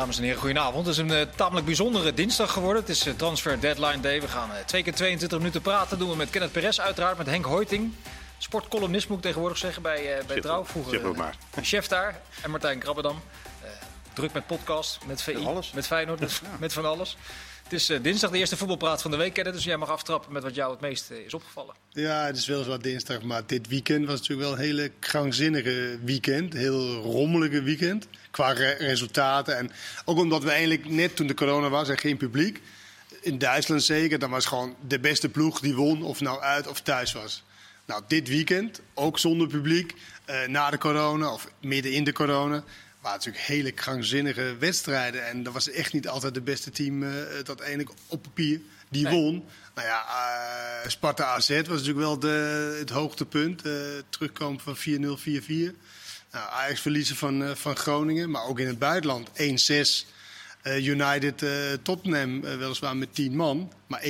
Dames en heren, goedenavond. Het is een uh, tamelijk bijzondere dinsdag geworden. Het is uh, transfer deadline day. We gaan uh, twee keer 22 minuten praten. doen we met Kenneth Perez uiteraard, met Henk Hoiting. Sportcolumnist moet ik tegenwoordig zeggen bij, bij Trouw. Vroeger maar. chef daar. En Martijn Krabbedam. druk met podcast, met VI, met, Feyenoord, met, met van alles. Het is dinsdag de eerste voetbalpraat van de week, Kenneth. Dus jij mag aftrappen met wat jou het meest is opgevallen. Ja, het is wel zo dinsdag. Maar dit weekend was natuurlijk wel een hele krankzinnige weekend. Heel rommelige weekend qua resultaten. En ook omdat we eigenlijk net toen de corona was en geen publiek. In Duitsland zeker, dan was gewoon de beste ploeg die won, of nou uit of thuis was. Nou, dit weekend, ook zonder publiek, uh, na de corona of midden in de corona, waren natuurlijk hele krankzinnige wedstrijden. En dat was echt niet altijd de beste team uh, dat eigenlijk op papier die won. Nou ja, uh, Sparta AZ was natuurlijk wel de, het hoogtepunt. terugkomen van 4-0, 4-4. Nou, Ajax verliezen van, uh, van Groningen, maar ook in het buitenland 1-6. Uh, eh, United uh, Tottenham weliswaar met 10 man, maar 1-6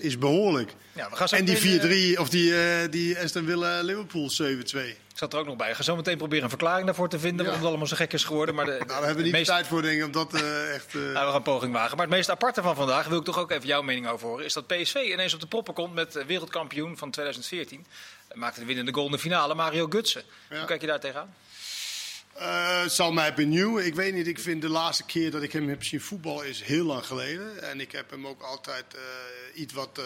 is behoorlijk. Ja, we gaan zo en die 4-3 of die, die Aston Villa Liverpool 7-2. Ik zat er ook nog bij. Ik ga zo meteen proberen een verklaring daarvoor te vinden. Ja. Waarom het allemaal zo gek is geworden. Maar de, nou, daar hebben we niet meest... tijd voor, denk ik, om dat echt... Uh... Nou, we gaan een poging wagen. Maar het meest aparte van vandaag, wil ik toch ook even jouw mening over horen... is dat PSV ineens op de proppen komt met wereldkampioen van 2014. Maakte de winnende goal in de finale, Mario Gutsen. Ja. Hoe kijk je daar tegenaan? Uh, het zal mij benieuwen. Ik weet niet, ik vind de laatste keer dat ik hem heb zien voetballen is heel lang geleden. En ik heb hem ook altijd uh, iets wat, uh,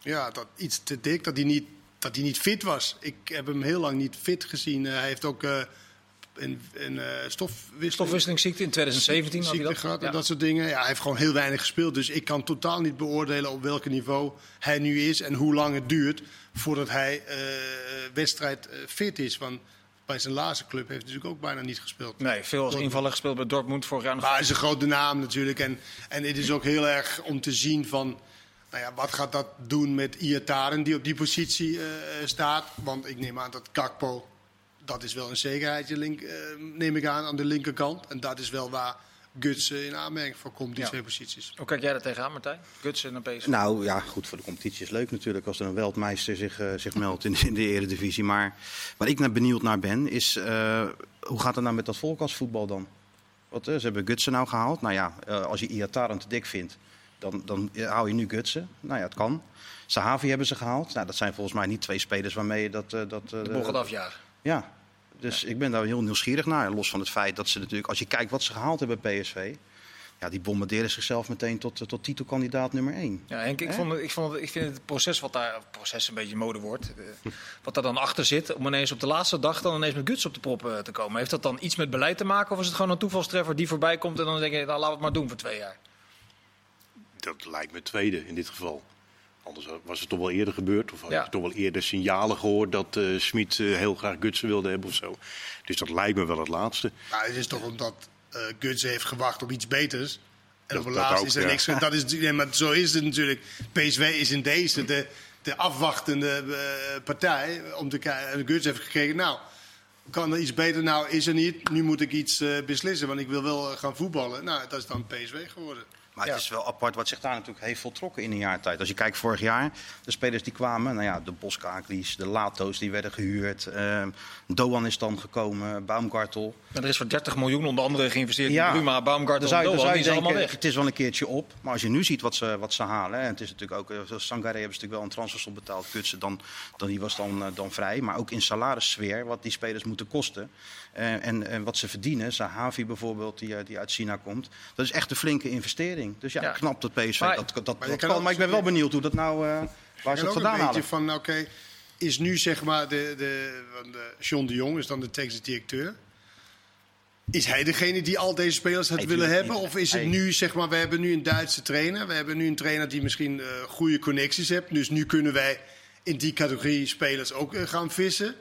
ja, dat, iets te dik, dat hij, niet, dat hij niet fit was. Ik heb hem heel lang niet fit gezien. hij heeft ook een, een stofwisseling, stofwisselingsziekte in 2017 ziekte dat? gehad en dat soort dingen. Ja, hij heeft gewoon heel weinig gespeeld. Dus ik kan totaal niet beoordelen op welk niveau hij nu is en hoe lang het duurt voordat hij wedstrijd fit is. Want bij zijn laatste club heeft hij natuurlijk ook bijna niet gespeeld. Nee, veel als invaller gespeeld bij Dortmund vorig jaar. Maar hij is een grote naam natuurlijk. En, en het is ook heel erg om te zien van... Nou ja, wat gaat dat doen met Iataren die op die positie uh, staat? Want ik neem aan dat Kakpo, dat is wel een zekerheidje, link, uh, neem ik aan, aan de linkerkant. En dat is wel waar Gutsen in aanmerking voor komt, die twee posities. Hoe kijk jij daar tegenaan, Martijn? Gutsen en PSV? Nou ja, goed, voor de competitie is leuk natuurlijk als er een wereldmeister zich, uh, zich meldt in, in, de eredivisie. Maar waar ik naar benieuwd naar ben, is uh, hoe gaat het nou met dat volkasvoetbal dan? Wat, uh, ze hebben Gutsen nou gehaald. Nou ja, als je Iataren te dik vindt, dan, dan hou je nu Gutsen. Nou ja, het kan. Sahavi hebben ze gehaald. Nou, dat zijn volgens mij niet twee spelers waarmee je dat... dat de boel gaat afjagen. Ja, dus ik ben daar heel nieuwsgierig naar. Los van het feit dat ze natuurlijk, als je kijkt wat ze gehaald hebben bij PSV. Ja, die bombarderen zichzelf meteen tot, tot titelkandidaat nummer 1. Ja, Henk, ik, vond, ik, vond, ik vind het proces wat daar, proces een beetje een modewoord, uh, wat daar dan achter zit, om ineens op de laatste dag dan ineens met guts op de prop uh, te komen. Heeft dat dan iets met beleid te maken of is het gewoon een toevalstreffer die voorbij komt en dan denk je, nou, laten we het maar doen voor twee jaar? Dat lijkt me tweede in dit geval. Anders was het toch wel eerder gebeurd. Of had je toch wel eerder signalen gehoord dat uh, Smit uh, heel graag Gutsen wilde hebben of zo. Dus dat lijkt me wel het laatste. Nou, het is toch omdat uh, Gutsen heeft gewacht op iets beters. En op het laatst is er ja. niks. Dat is, nee, maar zo is het natuurlijk. PSV is in deze de, de afwachtende partij. Om te kijken. En Gutsen heeft gekregen. Nou, kan er iets beter? Nou, is er niet. Nu moet ik iets beslissen. Want ik wil wel gaan voetballen. Nou, dat is dan PSV geworden. Maar het is wel apart wat zich daar natuurlijk heeft voltrokken in een jaar tijd. Als je kijkt vorig jaar, de spelers die kwamen, nou ja, de Boskaklies, de Lato's die werden gehuurd. Uh, Doan is dan gekomen, Baumgartel. er is voor 30 miljoen onder andere geïnvesteerd ja. in Bruma, Baumgartel en Doan, die allemaal weg. Het is wel een keertje op, maar als je nu ziet wat ze, wat ze halen. Hè, het is natuurlijk ook, uh, Sangare hebben ze natuurlijk wel een transfersom betaald. Kutsen, dan, dan, die was dan, uh, dan vrij. Maar ook in salarissfeer, wat die spelers moeten kosten. Uh, en, en wat ze verdienen, Sahavi bijvoorbeeld, die, die uit China komt. Dat is echt een flinke investering. Dus ja, ja. knap dat PSV maar, dat, dat, maar, dat kan, maar ik ben wel benieuwd hoe dat nou, uh, waar ze het vandaan halen. van, oké, okay, is nu zeg maar de, de, de, John de Jong is dan de technisch directeur. Is hij degene die al deze spelers had willen hebben? Of is het nu, zeg maar, we hebben nu een Duitse trainer. We hebben nu een trainer die misschien uh, goede connecties heeft. Dus nu kunnen wij in die categorie spelers ook uh, gaan vissen.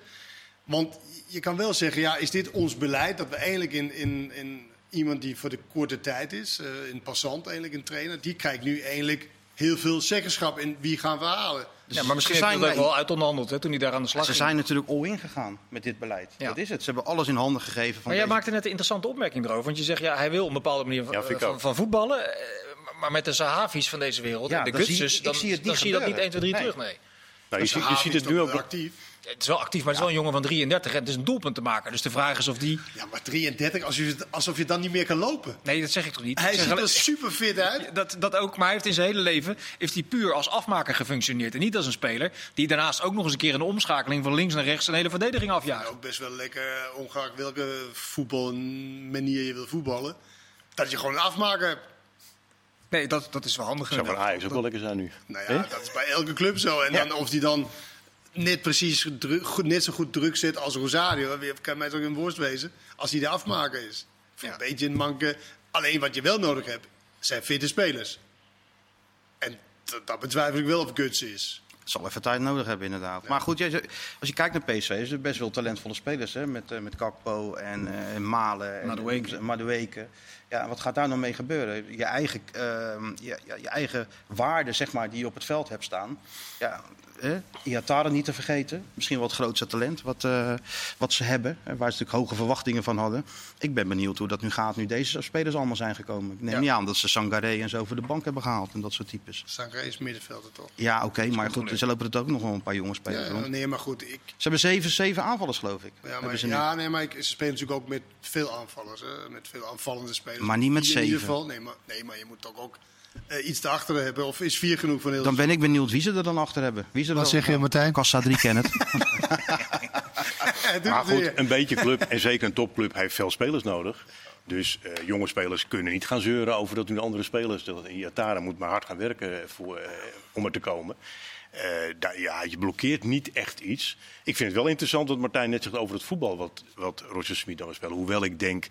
Want je kan wel zeggen, ja, is dit ons beleid? Dat we eigenlijk in, in, in iemand die voor de korte tijd is, uh, een passant eigenlijk, een trainer, die krijgt nu eigenlijk heel veel zeggenschap in wie gaan we halen. Dus ja, maar misschien zijn we wel uit onderhandeld hè, toen hij daar aan de slag Ze ging. zijn natuurlijk all-in gegaan met dit beleid. Ja. Dat is het. Ze hebben alles in handen gegeven. Van maar jij maakte net een interessante opmerking erover. Want je zegt, ja, hij wil een bepaalde manier ja, van, van, voetballen. Eh, maar met de Sahavis van deze wereld, ja, de Gutsus, dan, zie, dan zie je dat niet 1, 2, 3 nee. terug. Nee. Nou, je, ziet, je ziet het nu ook. actief. Het is wel actief, maar het is wel een jongen van 33 en het is een doelpunt te maken. Dus de vraag is of die... Ja, maar 33, als je, alsof je dan niet meer kan lopen. Nee, dat zeg ik toch niet? Hij ziet er super fit uit. Dat, dat ook, maar hij heeft in zijn hele leven heeft hij puur als afmaker gefunctioneerd. En niet als een speler die daarnaast ook nog eens een keer in de omschakeling van links naar rechts een hele verdediging afjaagt. Ook best wel lekker, ongeacht welke voetbalmanier je wil voetballen. Dat je gewoon een afmaker hebt. Nee, dat, dat is wel handig. Zou van. Ajax ook wel lekker zijn nu. Nou ja, dat is bij elke club zo. En dan, of die dan net precies dru- goed, net zo goed druk zit als Rosario. Wie- Kan mij toch een worst wezen. Als hij de afmaker is. Ja. Een beetje een manke. Alleen wat je wel nodig hebt, zijn fitte spelers. En dat, dat betwijfel ik wel of Guts is. Zal even tijd nodig hebben, inderdaad. Maar goed, jij- als je kijkt naar PSV, is er best wel talentvolle spelers. Hè? Met, eh, met Kakpo en eh, en Malen en Madueke. en Madueke. Ja, wat gaat daar nou mee gebeuren? Je eigen, ehm, je, je, eigen waarde, zeg maar, die je op het veld hebt staan. Ja, hè? Iataren niet te vergeten. Misschien wel het grootste talent wat, eh, wat ze hebben. Waar ze natuurlijk hoge verwachtingen van hadden. Ik ben benieuwd hoe dat nu gaat, nu deze spelers allemaal zijn gekomen. Ik neem Ja. niet aan dat ze Sangaré en zo voor de bank hebben gehaald. En dat soort types. Sangaré is middenvelder toch? Ja, oké, maar goed, ze lopen er ook nog wel een paar jonge Ja, spelers rond. nee, maar goed. Ik, Ze hebben zeven, zeven aanvallers, geloof ik. ja, maar, ja, nee, maar ik, ze spelen natuurlijk ook met veel aanvallers. Hè? Met veel aanvallende spelers. Maar niet met Vier In ieder zeven. geval. Nee, maar, nee, maar je moet toch ook eh, iets daarachter hebben. Of is vier genoeg van heel Dan ben ik benieuwd wie ze er dan achter hebben. Wie ze Wat zeg je, Martijn? Kassa 3 kennen. Ja, doe Maar goed, een beetje club en zeker een topclub heeft veel spelers nodig. Dus eh, jonge spelers kunnen niet gaan zeuren over dat nu de andere spelers. Dat Iatara moet maar hard gaan werken voor, eh, om er te komen. Eh, daar, ja, je blokkeert niet echt iets. Ik vind het wel interessant wat Martijn net zegt over het voetbal. Wat, wat Roger Smit dan wil spelen. Hoewel ik denk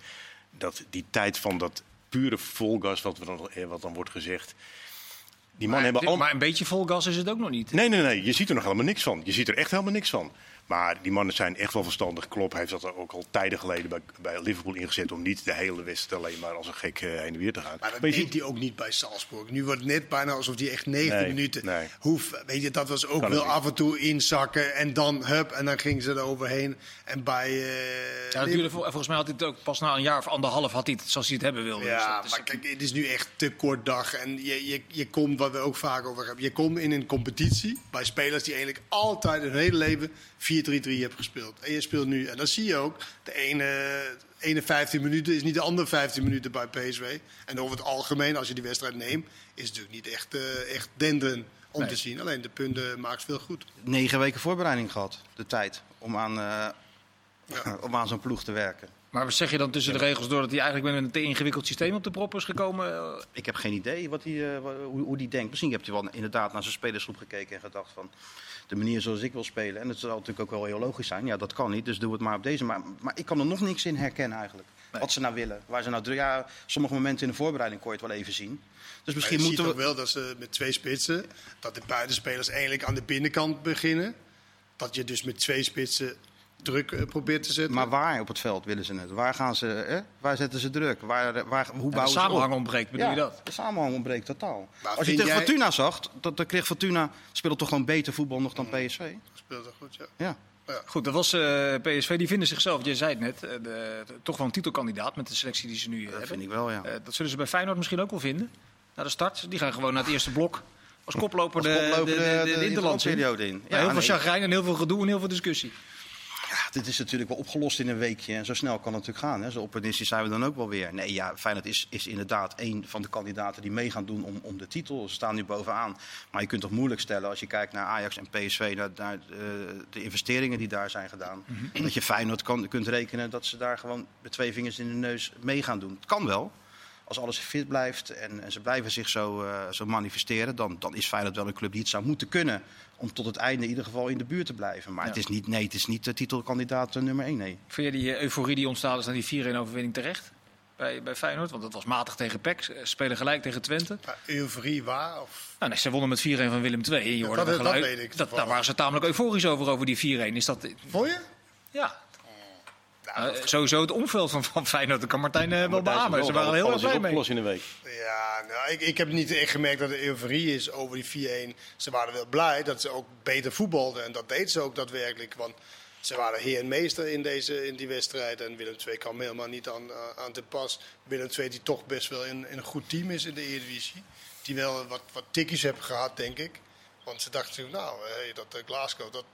dat die tijd van dat pure volgas, wat, we dan, eh, wat dan wordt gezegd. Die mannen Maar, hebben dit- al... maar een beetje vol gas is het ook nog niet. Nee, nee, nee. Je ziet er nog helemaal niks van. Je ziet er echt helemaal niks van. Maar die mannen zijn echt wel verstandig. Klopp heeft dat ook al tijden geleden bij, bij Liverpool ingezet... om niet de hele wedstrijd alleen maar als een gek eh, heen en weer te gaan. Maar dat Maar je deed ziet, hij ook niet bij Salzburg. Nu wordt het net bijna alsof hij echt 90 Nee, minuten nee. hoeft. Weet je, dat was ook Kan wel niet. af en toe inzakken en dan hup en dan gingen ze er overheen. En bij. eh, Ja, dat duurde vol- volgens mij had hij het ook pas na een jaar of anderhalf had hij het zoals hij het hebben wilde. Dus Ja, is- maar kijk, het is nu echt te kort dag. En je, je, je komt, wat we ook vaak over hebben, je komt in een competitie bij spelers die eigenlijk altijd hun hele leven 4-3-3 hebben gespeeld. En je speelt nu, en dat zie je ook, de ene, ene 15 minuten is niet de andere 15 minuten bij PSV. En over het algemeen, als je die wedstrijd neemt, is het natuurlijk niet echt, eh, echt denderen om Nee. te zien. Alleen de punten maakt veel goed. Negen weken voorbereiding gehad, de tijd, om aan, eh, Ja. om aan zo'n ploeg te werken. Maar wat zeg je dan tussen de regels door dat hij eigenlijk met een te ingewikkeld systeem op de prop is gekomen? Eh, Ik heb geen idee wat hij, eh, hoe, hoe die denkt. Misschien heeft hij wel inderdaad naar zijn spelersgroep gekeken en gedacht van... de manier zoals ik wil spelen. En het zal natuurlijk ook wel heel logisch zijn. Ja, dat kan niet, dus doe het maar op deze. Maar, maar ik kan er nog niks in herkennen eigenlijk. Nee. Wat ze nou willen. Waar ze nou, ja, sommige momenten in de voorbereiding kon je het wel even zien. Dus Misschien misschien je moeten ziet we... ook wel dat ze met twee spitsen, dat de buitenspelers eigenlijk aan de binnenkant beginnen. Dat je dus met twee spitsen druk eh, probeert te zetten. Maar waar op het veld willen ze het? Waar, gaan ze, hè? waar zetten ze druk? Waar, waar, hoe de bouwen ze samenhang op? ontbreekt, bedoel ja, je dat? de samenhang ontbreekt totaal. Maar Als je tegen jij- Fortuna zag, dat, dan kreeg Fortuna speelde toch gewoon beter voetbal nog dan PSV. speelt dat goed, ja. Ja. Goed, dat was eh, PSV. Die vinden zichzelf, je zei het net, eh, de, de- toch wel een titelkandidaat met de selectie die ze nu eh, Dat hebben. vind ik wel, ja. Eh, dat zullen ze bij Feyenoord misschien ook wel vinden. Na de start. Die gaan gewoon naar het eerste blok als koploper Als de, koploper de, de, de, de in. Ja, heel veel chagrijn en heel veel gedoe en heel veel discussie. Ja, dit is natuurlijk wel opgelost in een weekje. En zo snel kan het natuurlijk gaan. Hè. Zo opportunistisch zijn we dan ook wel weer. Nee, ja, Feyenoord is, is inderdaad een van de kandidaten die mee gaan doen om, om de titel. Ze staan nu bovenaan. Maar je kunt toch moeilijk stellen als je kijkt naar Ajax en PSV... naar, naar eh, de investeringen die daar zijn gedaan. Dat je Feyenoord kan, kunt rekenen dat ze daar gewoon met twee vingers in de neus mee gaan doen. Het kan wel. Als alles fit blijft en, en ze blijven zich zo, eh, zo manifesteren... Dan, dan is Feyenoord wel een club die het zou moeten kunnen... om tot het einde in ieder geval in de buurt te blijven. Maar Ja. het is niet, nee, het is niet de titelkandidaat eh, nummer 1, nee. Vind je die eh, euforie die ontstaat is naar die 4-1 overwinning terecht? Bij, bij Feyenoord, want dat was matig tegen PEC. Ze Spelen gelijk tegen Twente. Maar euforie waar? Of... Nou, nee, ze wonnen met 4-1 van Willem II. Je Ja, hoorde dat- dat geluid. weet ik Dat, toevallig. daar waren ze tamelijk euforisch over, over die 4-1. Is dat... Vond je? Ja, Eh, sowieso het omveld van, van Feyenoord. Dat kan Martijn eh, wel beamen. Ze waren er heel erg blij mee. opgelost in een week. Ja, nou, ik, ik heb niet echt gemerkt dat er euforie is over die 4-1. Ze waren wel blij dat ze ook beter voetbalden. En dat deed ze ook daadwerkelijk. Want ze waren heer en meester in, deze, in die wedstrijd. En Willem II kwam helemaal niet aan, aan te pas. Willem II die toch best wel in, in een goed team is in de Eredivisie. Die wel wat, wat tikkies hebben gehad, denk ik. Want ze dachten natuurlijk, nou, hey, dat uh, Glasgow, dat,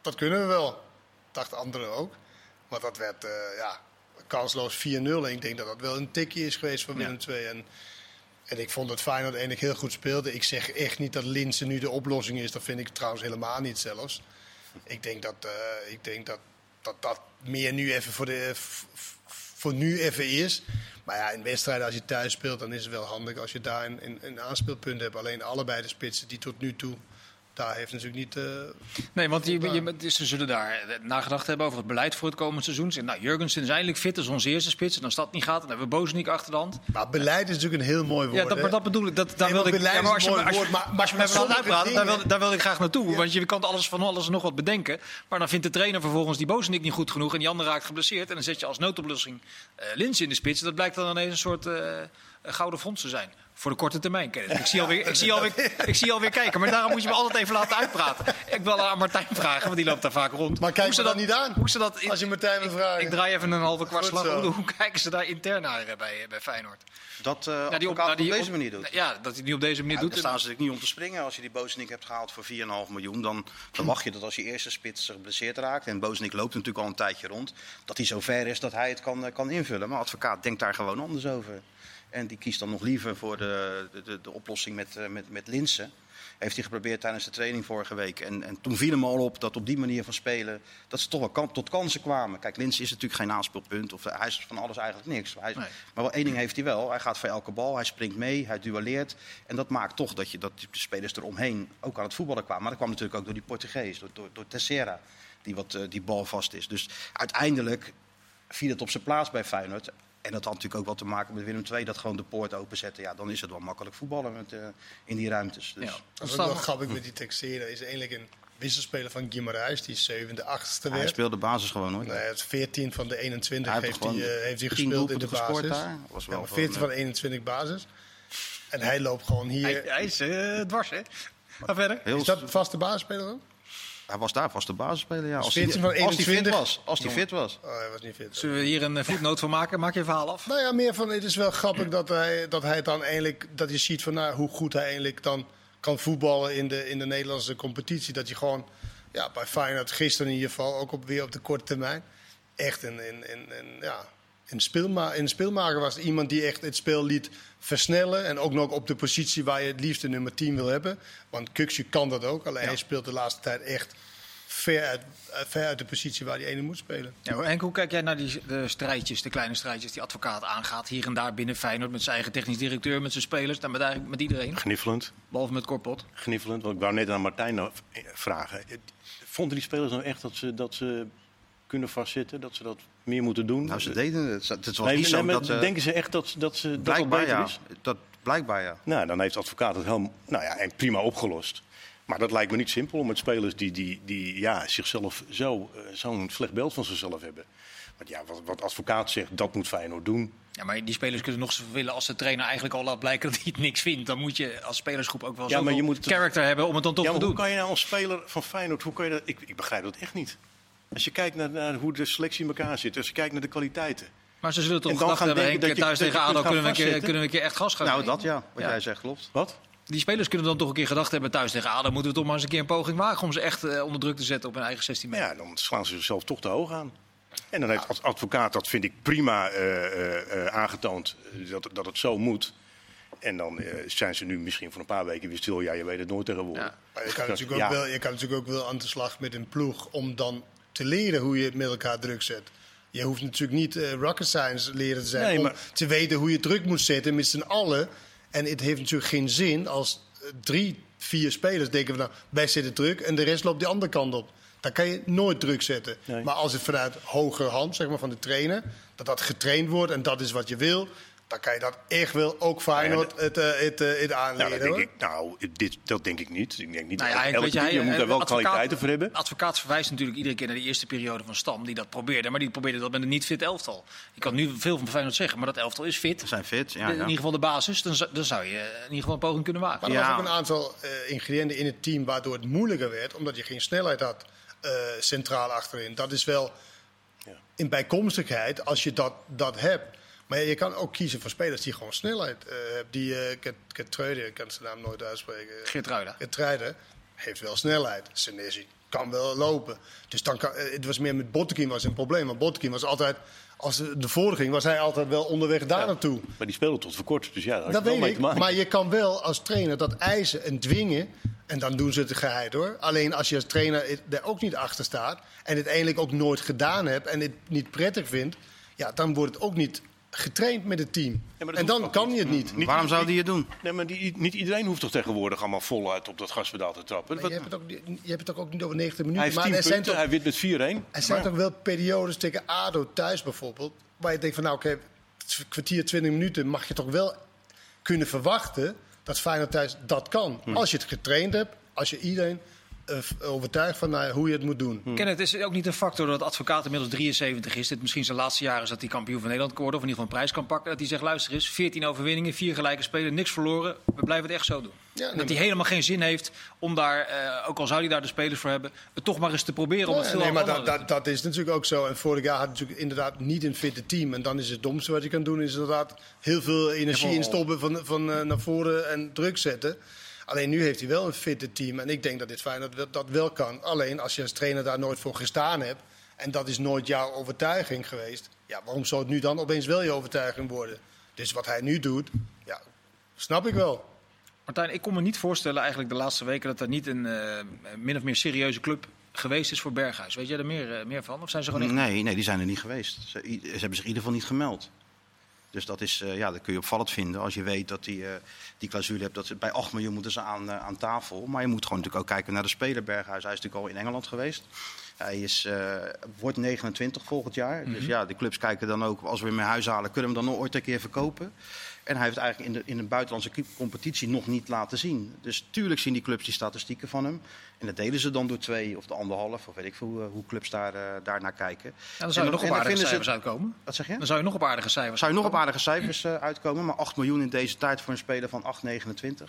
dat kunnen we wel. Dachten anderen ook. Maar dat werd, uh, ja, kansloos 4-0. En ik denk dat dat wel een tikje is geweest voor Willem II. En, en ik vond dat Feyenoord heel goed speelde. Ik zeg echt niet dat Linse nu de oplossing is. Dat vind ik trouwens helemaal niet zelfs. Ik denk dat, uh, ik denk dat, dat dat meer nu even voor, de, voor nu even is. Maar ja, in wedstrijden als je thuis speelt, dan is het wel handig als je daar een, een, een aanspeelpunt hebt. Alleen allebei de spitsen die tot nu toe daar heeft natuurlijk niet. Uh, nee, want die, je, ze zullen daar nagedacht hebben over het beleid voor het komende seizoen. Nou, Jurgensen is eindelijk fit, dat is onze eerste spits. En als dat niet gaat, dan hebben we Bozeniek achter de hand. Maar beleid is natuurlijk een heel mooi woord. Ja, dat, maar dat bedoel ik. Dat, daar nee, wilde ik. Ja, maar als je, als je, maar, als je me uitpraten, daar, wil, daar wil ik graag naartoe. Ja. Want je kan alles van alles nog wat bedenken. Maar dan vindt de trainer vervolgens die Bozeniek niet goed genoeg. En die andere raakt geblesseerd. En dan zet je als noodoplossing uh, Lins in de spits. Dat blijkt dan ineens een soort uh, gouden fonds te zijn. Voor de korte termijn. Ik zie, alweer, ik, zie alweer, ik zie alweer kijken, maar daarom moet je me altijd even laten uitpraten. Ik wil aan Martijn vragen, want die loopt daar vaak rond. Maar kijk hoe ze dat niet aan? Hoe ze dat in, Als je Martijn wil vragen. Ik, ik, draai even een halve kwartslag. Hoe, hoe kijken ze daar intern naar bij, bij Feyenoord? Dat uh, ja, die op, op, deze manier doet. Ja, dat hij niet op deze manier ja, doet. Daar staan ze natuurlijk niet om te springen. Als je die Bozenik hebt gehaald voor 4,5 miljoen, dan verwacht je dat als je eerste spits geblesseerd raakt, en Bozenik loopt natuurlijk al een tijdje rond, dat hij zo ver is dat hij het kan, kan invullen. Maar advocaat denkt daar gewoon anders over. En die kiest dan nog liever voor de, de, de oplossing met, uh, met, met Linsen. Heeft hij geprobeerd tijdens de training vorige week. En, en toen viel hem al op dat op die manier van spelen. dat ze toch wel kan, tot kansen kwamen. Kijk, Linsen is natuurlijk geen aanspeelpunt. Of hij is van alles eigenlijk niks. Hij, nee. Maar wel één ding heeft hij wel. Hij gaat voor elke bal. Hij springt mee. Hij duelleert. En dat maakt toch dat, je, dat de spelers eromheen ook aan het voetballen kwamen. Maar dat kwam natuurlijk ook door die Portugees. Door, door, door Tessera. Die, wat, uh, die bal vast is. Dus uiteindelijk viel het op zijn plaats bij Feyenoord. En dat had natuurlijk ook wat te maken met Willem II, dat gewoon de poort openzetten. Ja, dan is het wel makkelijk voetballen met, uh, in die ruimtes. Dus. Ja. Dat is wel grappig met die Texera. is eigenlijk een wisselspeler van Guimarães, die zevende, achtste werd. Hij speelde basis gewoon hoor. Nee, het 14 van de 21 hij heeft, hij, uh, heeft hij gespeeld in de basis. Daar. Was wel ja, 14 van de 21 basis. En hij loopt gewoon hier. Hij, hij is uh, dwars, hè? Ga verder. Heel is dat vaste basisspeler ook? Hij was daar vast de basisspeler, ja. Als, hij, als hij fit was. Als hij fit was. Oh, hij was niet fit. Zullen we hier een voetnoot van maken? Maak je verhaal af. Nou ja, meer van, het is wel grappig dat hij, dat hij dan eigenlijk, dat je ziet van nou, hoe goed hij eigenlijk dan kan voetballen in de, in de Nederlandse competitie. Dat je gewoon, ja, bij Feyenoord gisteren in ieder geval, ook op, weer op de korte termijn, echt een, een, een, een ja, een, speelma een speelmaker was. Iemand die echt het spel liet versnellen. En ook nog op de positie waar je het liefst de nummer 10 wil hebben. Want Kuksje kan dat ook. Alleen ja. hij speelt de laatste tijd echt ver uit, ver uit de positie waar die ene moet spelen. Ja, en hoe kijk jij naar die de strijdjes, de kleine strijdjes die advocaat aangaat? Hier en daar binnen Feyenoord met zijn eigen technisch directeur, met zijn spelers, dan met, eigenlijk met iedereen? Gniffelend. Behalve met Korpot. Gniffelend, want ik wou net aan Martijn vragen. Vonden die spelers nou echt dat ze, dat ze kunnen vastzitten, dat ze dat meer moeten doen? Nou, ze deden het. Het was nee, niet zo nee, dat... Uh, denken ze echt dat, dat ze blijkbaar, dat ja. is? Dat, blijkbaar, ja. Nou, dan heeft de advocaat het helemaal nou ja, en prima opgelost. Maar dat lijkt me niet simpel om met spelers die, die, die ja, zichzelf zo, uh, zo'n slecht beeld van zichzelf hebben. Want ja, wat, wat advocaat zegt, dat moet Feyenoord doen. Ja, maar die spelers kunnen nog zoveel willen als de trainer eigenlijk al laat blijken dat hij het niks vindt. Dan moet je als spelersgroep ook wel ja, maar je moet karakter hebben om het dan toch ja, te doen. Hoe kan je nou als speler van Feyenoord, hoe kan je dat, ik, ik begrijp dat echt niet. Als je kijkt naar, naar, hoe de selectie in elkaar zit, als je kijkt naar de kwaliteiten. Maar ze zullen toch gedacht hebben, Henk, thuis tegen ADO kunnen we, een keer, kunnen we een keer echt gas gaan Nou, dat ja, wat ja. jij zegt klopt. Wat? Die spelers kunnen dan toch een keer gedacht hebben thuis tegen ADO. Moeten we toch maar eens een keer een poging wagen om ze echt uh, onder druk te zetten op hun eigen 16 meter. Ja, dan slaan ze zichzelf toch te hoog aan. En dan heeft als advocaat, dat vind ik prima uh, uh, aangetoond, dat, dat het zo moet. En dan uh, zijn ze nu misschien voor een paar weken weer stil. Ja, je weet het nooit tegenwoordig. Ja. Maar je kan, natuurlijk ook ja. wel, je kan natuurlijk ook wel aan de slag met een ploeg om dan te leren hoe je het met elkaar druk zet. Je hoeft natuurlijk niet uh, rocket science leren te zijn nee, om maar... te weten hoe je druk moet zetten met z'n allen. En het heeft natuurlijk geen zin als drie, vier spelers denken van nou, wij zitten druk en de rest loopt die andere kant op. Dan kan je nooit druk zetten. Nee. Maar als het vanuit hoge hand, zeg maar van de trainer, dat dat getraind wordt en dat is wat je wil, dan kan je dat echt wel ook Feyenoord ja, het, uh, het, uh, het aanleren. Nou, dat denk, ik, nou dit, dat denk ik niet. Ik denk niet nou ja, elke weet je, moet daar wel kwaliteiten voor hebben. Advocaat verwijst natuurlijk iedere keer naar de eerste periode van Stam, die dat probeerde. Maar die probeerde dat met een niet fit elftal. Je kan nu veel van Feyenoord zeggen, maar dat elftal is fit. Ze zijn fit, ja, In ieder geval de basis, dan, dan zou je in ieder geval een poging kunnen wagen. Maar er ja. was ook een aantal uh, ingrediënten in het team waardoor het moeilijker werd, omdat je geen snelheid had centraal achterin. Dat is wel ja. in bijkomstigheid, als je dat, dat hebt. Maar je kan ook kiezen voor spelers die gewoon snelheid uh, hebben. Die uh, Gertruiden, ik kan zijn naam nooit uitspreken. Geertruiden. Geertruiden. heeft wel snelheid. Senesi kan wel lopen. Dus dan kan, eh, het was meer met Bottekin was een probleem. Want Bottekin was altijd, als de vorige ging, was hij altijd wel onderweg daar naartoe. Maar die speelde tot voor kort, dus ja, dat weet ik. Maar je kan wel als trainer dat eisen en dwingen. En dan doen ze het geheid hoor. Alleen als je als trainer er ook niet achter staat. En het eigenlijk ook nooit gedaan hebt. En het niet prettig vindt. Ja, dan wordt het ook niet getraind met het team. en dan kan je het niet. niet Waarom zou die het doen? Nee, maar die, niet iedereen hoeft toch tegenwoordig allemaal voluit op dat gaspedaal te trappen. je, hebt het ook, je hebt het ook niet over 90 minuten. Hij heeft maar punten, hij wint met 4-1. Er zijn toch wel periodes tegen ADO thuis bijvoorbeeld... waar je denkt van nou oké, okay, kwartier, 20 minuten mag je toch wel kunnen verwachten... dat Feyenoord thuis dat kan. Hm. Als je het getraind hebt, als je iedereen overtuigd van uh, hoe je het moet doen. Hmm. Ken het is ook niet een factor dat advocaat inmiddels 73 is. Dit misschien zijn laatste jaar is dat hij kampioen van Nederland kan worden. Of in ieder geval een prijs kan pakken. Dat hij zegt, luister eens, 14 overwinningen, 4 gelijke spelen, niks verloren. We blijven het echt zo doen. Ja, dat hij helemaal geen zin heeft om daar, uh, ook al zou hij daar de spelers voor hebben, het toch maar eens te proberen. Om het nee, maar dat, dat, dat, is natuurlijk ook zo. En vorig jaar had hij natuurlijk inderdaad niet een fitte team. En dan is het domste wat je kan doen, is inderdaad heel veel energie instoppen van, van naar voren en druk zetten. Alleen nu heeft hij wel een fitte team. En ik denk dat dit Feyenoord dat, dat wel kan. Alleen als je als trainer daar nooit voor gestaan hebt. En dat is nooit jouw overtuiging geweest. Ja, waarom zou het nu dan opeens wel je overtuiging worden? Dus wat hij nu doet, ja, snap ik wel. Martijn, ik kon me niet voorstellen eigenlijk de laatste weken dat er niet een uh, min of meer serieuze club geweest is voor Berghuis. Weet jij er meer, uh, meer van? Of zijn ze gewoon nee, nee, die zijn er niet geweest. Ze, ze, hebben zich in ieder geval niet gemeld. Dus dat, is, uh, ja, dat kun je opvallend vinden als je weet dat die, uh, die clausule hebt. Dat ze, bij 8 miljoen moeten ze aan, uh, aan tafel. Maar je moet gewoon natuurlijk ook kijken naar de speler Berghuis. Hij is natuurlijk al in Engeland geweest. Hij is, wordt 29 volgend jaar. Mm -hmm. Dus ja, de clubs kijken dan ook, als we hem in huis halen, kunnen we hem dan ooit een keer verkopen. En hij heeft het eigenlijk in de, in de buitenlandse competitie nog niet laten zien. Dus tuurlijk zien die clubs die statistieken van hem. En dat delen ze dan door twee of de anderhalf, of weet ik veel hoe, hoe clubs daar, uh, daar naar kijken. Ja, dan zou je nog op aardige cijfers uitkomen. Wat zeg je? Dan zou je nog op aardige cijfers Zou je nog op aardige cijfers uh, uitkomen, maar 8 miljoen in deze tijd voor een speler van 8,29.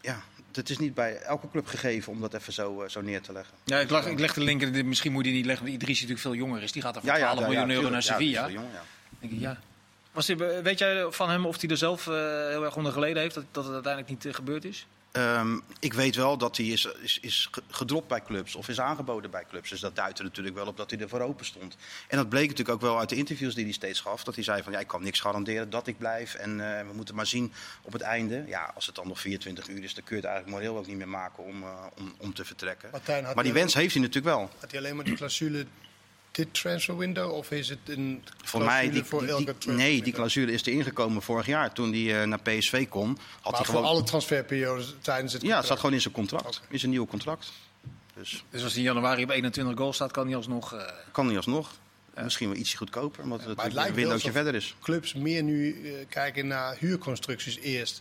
Ja, het is niet bij elke club gegeven om dat even zo, uh, zo neer te leggen. Ja, ik, lag, ik leg de link, misschien moet je niet leggen, want Idris natuurlijk veel jonger is. Die gaat er voor ja, 12 ja, miljoen euro naar Sevilla. Ja, jong, ja. Denk ik, ja. Was weet jij van hem of hij er zelf uh, heel erg onder geleden heeft dat, dat het uiteindelijk niet uh, gebeurd is? Um, ik weet wel dat hij is, is, is gedropt bij clubs of is aangeboden bij clubs. Dus dat duidde natuurlijk wel op dat hij er voor open stond. En dat bleek natuurlijk ook wel uit de interviews die hij steeds gaf. Dat hij zei van ja, ik kan niks garanderen dat ik blijf. En uh, we moeten maar zien op het einde. Ja, als het dan nog 24 uur is, dan kun je het eigenlijk moreel ook niet meer maken om, uh, om, om te vertrekken. Martijn, maar die wens heeft hij natuurlijk wel. Had hij alleen maar die clausule dit transfer window of is het een voor mij die, voor elke die, Nee, die clausule is er ingekomen vorig jaar toen hij uh, naar PSV kon. Had maar hij voor alle transferperiodes tijdens het Ja, het staat gewoon in zijn contract. Okay. In zijn nieuwe contract. Dus, dus als hij in januari op 21 goal staat, kan hij alsnog... Uh... Kan hij alsnog. Ja. Misschien wel ietsje goedkoper, omdat het, het een windowtje verder is. clubs meer nu uh, kijken naar huurconstructies eerst.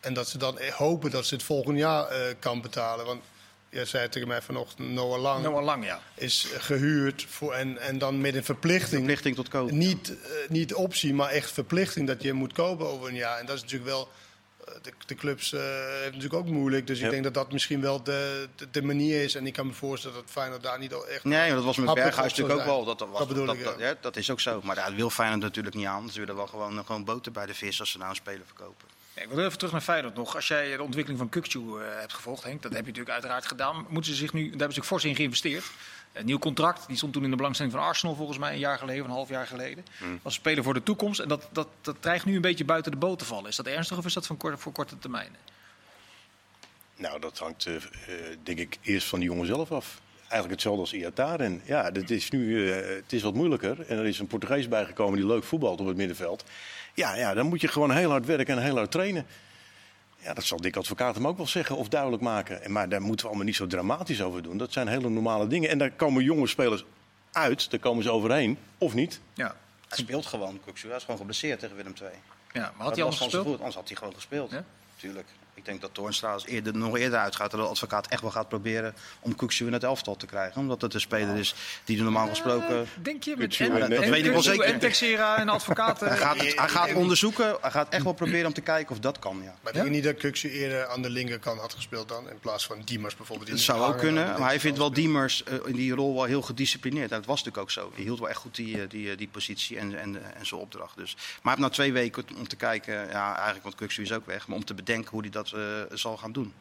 En dat ze dan hopen dat ze het volgend jaar uh, kan betalen. Want Jij zei tegen mij vanochtend, Noah Lang, Noah Lang ja. is gehuurd voor, en, en dan met een verplichting. Verplichting tot kopen. Niet, uh, niet optie, maar echt verplichting dat je moet kopen over een jaar. En dat is natuurlijk wel, uh, de, de, clubs uh, hebben natuurlijk ook moeilijk. Dus ja. ik denk dat dat misschien wel de, de, de, manier is. En ik kan me voorstellen dat Feyenoord daar niet echt... Nee, dat was met Berghuis natuurlijk ook wel. Dat, was, dat, bedoel dat, ik, ja. ja. dat is ook zo. Maar daar wil Feyenoord natuurlijk niet aan. Ze willen wel gewoon, gewoon boter bij de vis als ze nou een speler verkopen. Ik wil even terug naar Feyenoord nog. Als jij de ontwikkeling van Kukcu uh, hebt gevolgd, Henk, dat heb je natuurlijk uiteraard gedaan. Moeten ze zich nu, daar hebben ze zich fors in geïnvesteerd. Een nieuw contract, die stond toen in de belangstelling van Arsenal volgens mij een jaar geleden, een half jaar geleden. Mm. Als speler voor de toekomst. En dat, dat, dat dreigt nu een beetje buiten de boot te vallen. Is dat ernstig of is dat van kort, voor korte termijn? Nou, dat hangt uh, denk ik eerst van die jongen zelf af. Eigenlijk hetzelfde als Iataren. Ja, dat is nu, uh, het is wat moeilijker. En er is een Portugees bijgekomen die leuk voetbalt op het middenveld. Ja, ja, dan moet je gewoon heel hard werken en heel hard trainen. Ja, dat zal Dick Advocaat hem ook wel zeggen of duidelijk maken. Maar daar moeten we allemaal niet zo dramatisch over doen. Dat zijn hele normale dingen. En daar komen jonge spelers uit, daar komen ze overheen, of niet. Ja. Hij speelt gewoon, Kuksu. Hij is gewoon geblesseerd tegen Willem II. Ja, maar had hij al gespeeld? Anders had hij gewoon gespeeld. Ja? Tuurlijk. Ik denk dat Toornstra eerder, nog eerder uitgaat. Dat de advocaat echt wel gaat proberen om Kuksu in het elftal te krijgen. Omdat het een speler is die er normaal gesproken... Uh, denk je met en, dat, weet ik wel zeker. En Texera en advocaat... hij, gaat, hij gaat onderzoeken. Hij gaat echt wel proberen om te kijken of dat kan, ja. Maar denk je niet dat Kuksu eerder aan de linkerkant had gespeeld dan? In plaats van Diemers bijvoorbeeld. Dat zou ook kunnen. Maar hij vindt wel Diemers uh, in die rol wel heel gedisciplineerd. En dat was natuurlijk ook zo. Hij hield wel echt goed die, die, die positie en, en, en zijn opdracht. Dus. Maar hij heeft na twee weken om te kijken... Ja, eigenlijk want Kuksu is ook weg. Maar om te bedenken hoe hij dat uh, zal gaan doen.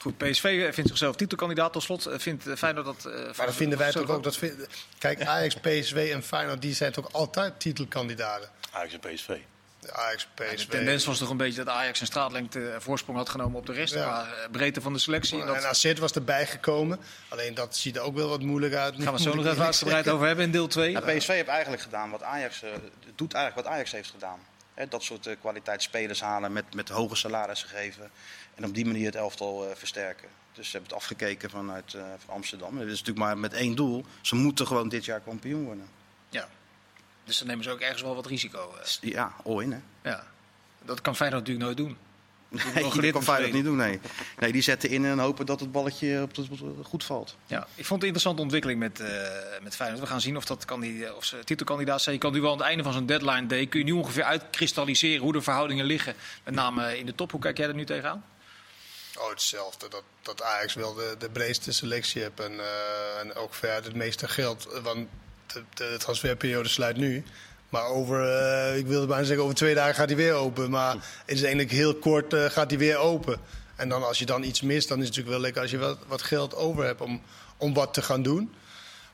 Goed, PSV vindt zichzelf titelkandidaat tot slot. Vindt Feyenoord dat... Uh, maar dat vinden wij toch ook. Dat vind... Kijk, Ajax, PSV en Feyenoord die zijn toch altijd titelkandidaten? Ajax en PSV. Ajax, PSV. de tendens was toch een beetje dat Ajax een straatlengte voorsprong had genomen op de rest. Ja. breedte van de selectie. En, dat... en AZ was erbij gekomen. Alleen dat ziet er ook wel wat moeilijk uit. Gaan we het zo nog even uitgebreid over hebben in deel 2. Ja, PSV heeft eigenlijk gedaan wat Ajax, uh, doet eigenlijk wat Ajax heeft gedaan. Dat soort uh, kwaliteitsspelers halen met, met hoge salarissen geven. En op die manier het elftal uh, versterken. Dus ze hebben het afgekeken vanuit van Amsterdam. Het is natuurlijk maar met één doel. Ze moeten gewoon dit jaar kampioen worden. Ja. Dus dan nemen ze ook ergens wel wat risico. Ja, all in hè. Ja. Dat kan Feyenoord natuurlijk nooit doen. Nee, dat kan Feyenoord niet doen, nee. Nee, die zetten in en hopen dat het balletje op het, goed valt. Ja, ik vond het een interessante ontwikkeling met, uh, met Feyenoord. We gaan zien of, dat die, of ze titelkandidaat zijn. Je kan nu wel aan het einde van zo'n deadline day... kun je nu ongeveer uitkristalliseren hoe de verhoudingen liggen. Met name in de top. Hoe kijk jij er nu tegenaan? Oh, hetzelfde. Dat, dat Ajax wel de, de breedste selectie heeft en, uh, en ook ver het meeste geld. Want de, de transferperiode sluit nu. Maar over, uh, ik wilde bijna zeggen, over twee dagen gaat hij weer open. Maar het is eigenlijk heel kort uh, gaat hij weer open. En dan als je dan iets mist, dan is het natuurlijk wel lekker als je wat, wat geld over hebt om, om wat te gaan doen.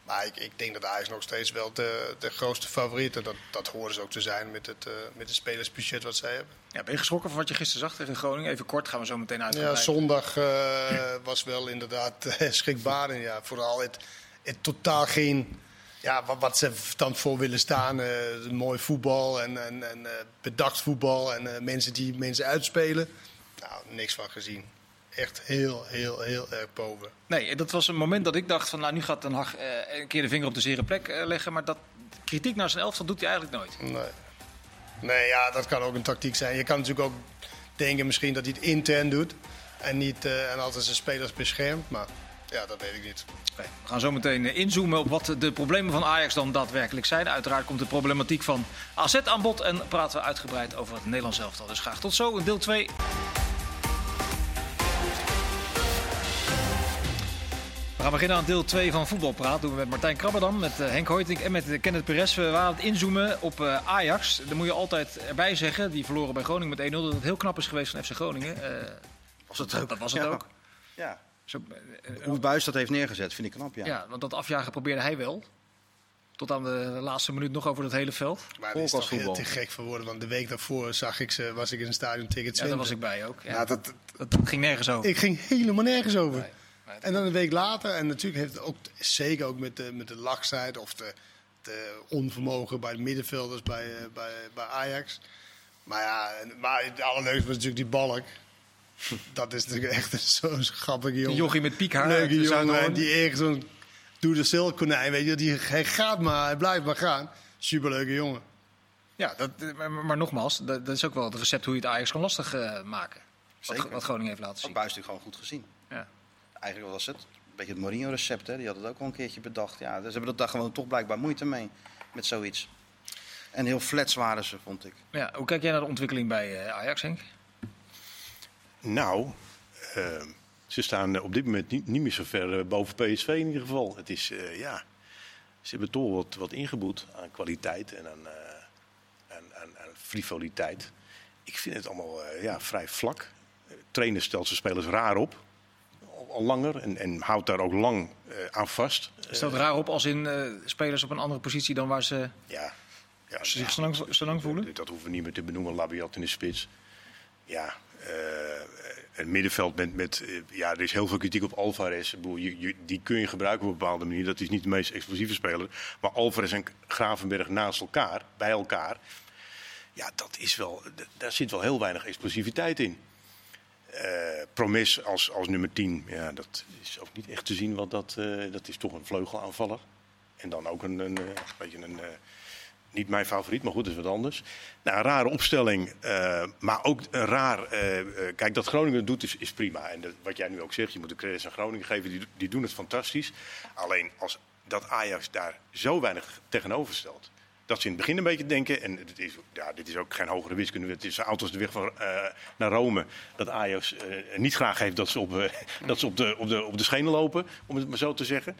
Maar ik, ik denk dat Ajax nog steeds wel de, de grootste favoriet. En dat, dat horen ze ook te zijn met het, uh, met het spelersbudget wat zij hebben. Ja, ben je geschrokken van wat je gisteren zag tegen Groningen? Even kort, gaan we zo meteen uit. Ja, zondag was wel inderdaad schrikbaar. En ja, vooral het, het totaal geen ja, wat, wat, ze dan voor willen staan. Uh, mooi voetbal en, en, en uh, bedacht voetbal en uh, mensen die mensen uitspelen. Nou, niks van gezien. Echt heel, heel, heel erg boven. Nee, dat was een moment dat ik dacht van nou nu gaat Den Haag een keer de vinger op de zere plek leggen. Maar dat kritiek naar zijn elftal doet hij eigenlijk nooit. Nee. Nee, ja, dat kan ook een tactiek zijn. Je kan natuurlijk ook denken misschien dat hij het intern doet. En, niet, en altijd zijn spelers beschermt. Maar ja, dat weet ik niet. we gaan zo meteen eh, inzoomen op wat de problemen van Ajax dan daadwerkelijk zijn. Uiteraard komt de problematiek van AZ aan bod en praten we uitgebreid over het Nederlands elftal. Dus graag tot zo in deel 2. We gaan beginnen aan deel 2 van Voetbalpraat. doen we met Martijn Krabberdam, met eh, Henk Hoytink en met Kenneth Perez. We waren het inzoomen op eh, Ajax. Daar moet je altijd erbij zeggen. Die verloren bij Groningen met 1-0. Dat het heel knap is geweest van FC Groningen. Uh, was het ook. Dat was het ja. ook. Ja. Zo, Hoe Buis dat heeft neergezet, vind ik knap. Ja. ja, want dat afjagen probeerde hij wel. Tot aan de laatste minuut nog over dat hele veld. Maar dat is toch heel te gek voor woorden. Want de week daarvoor zag ik ze, was ik in een stadion tegen Ja, daar was ik bij ook. Ja. Nou, dat, dat, dat, ging nergens over. Ik ging helemaal nergens over. Nee, nee, en dan een week later, en natuurlijk heeft het ook zeker ook met de, met de of de, de onvermogen bij de middenvelders bij, bij, bij Ajax. Maar ja, maar het allerleukste was natuurlijk die balk. Dat is natuurlijk echt zo'n grappige jongen. Een jochie met piekhaar. Leuke jongen. Die echt zo'n doe de silkonijn, weet je. Die, hij gaat maar, hij blijft maar gaan. Superleuke jongen. Ja, dat, maar, maar nogmaals, dat, dat, is ook wel het recept hoe je het Ajax kan lastig uh, maken. Wat, wat, Groningen heeft laten zien. Dat natuurlijk gewoon goed gezien. Ja. Eigenlijk was het een beetje het Mourinho-recept. Die had het ook al een keertje bedacht. Ja, dus hebben dat daar gewoon toch blijkbaar moeite mee. Met zoiets. En heel flats waren ze, vond ik. Ja, hoe kijk jij naar de ontwikkeling bij uh, Ajax, Henk? Nou, uh, ze staan op dit moment niet, niet meer zo ver uh, boven PSV in ieder geval. Het is, uh, ja, ze hebben toch wat, wat ingeboet aan kwaliteit en aan, aan, aan, aan, frivoliteit. Ik vind het allemaal ja, vrij vlak. trainer stelt zijn spelers raar op. Al, al langer en, en, houdt daar ook lang aan vast. Stelt raar op als in spelers op een andere positie dan waar ze, ja, ja, ze zich zo lang, voelen? Dat, dat hoeven we niet meer te benoemen. Labiat in de spits. Ja, uh, middenveld met, met uh, ja, er is heel veel kritiek op Alvarez. Die kun je gebruiken op een bepaalde manier. Dat is niet de meest explosieve speler. Maar Alvarez en Gravenberg naast elkaar, bij elkaar. Ja, dat is wel, daar zit wel heel weinig explosiviteit in. Uh, Promes als, als nummer 10, ja, dat is ook niet echt te zien. Want dat, dat is toch een vleugelaanvaller. En dan ook een, een, een beetje een niet mijn favoriet, maar goed, is wat anders. Nou, een rare opstelling, uh, maar ook een raar... Uh, uh, kijk, dat Groningen doet is, is prima. En dat, wat jij nu ook zegt, je moet de credits aan Groningen geven, die, die doen het fantastisch. Alleen als dat Ajax daar zo weinig tegenover stelt... Dat ze in het begin een beetje denken, en dit is, ja, dit is ook geen hogere wiskunde, het is auto's de weg van, naar Rome. Dat Ajax niet graag heeft dat ze, op, dat ze op, de, op, de, op de schenen lopen, om het maar zo te zeggen.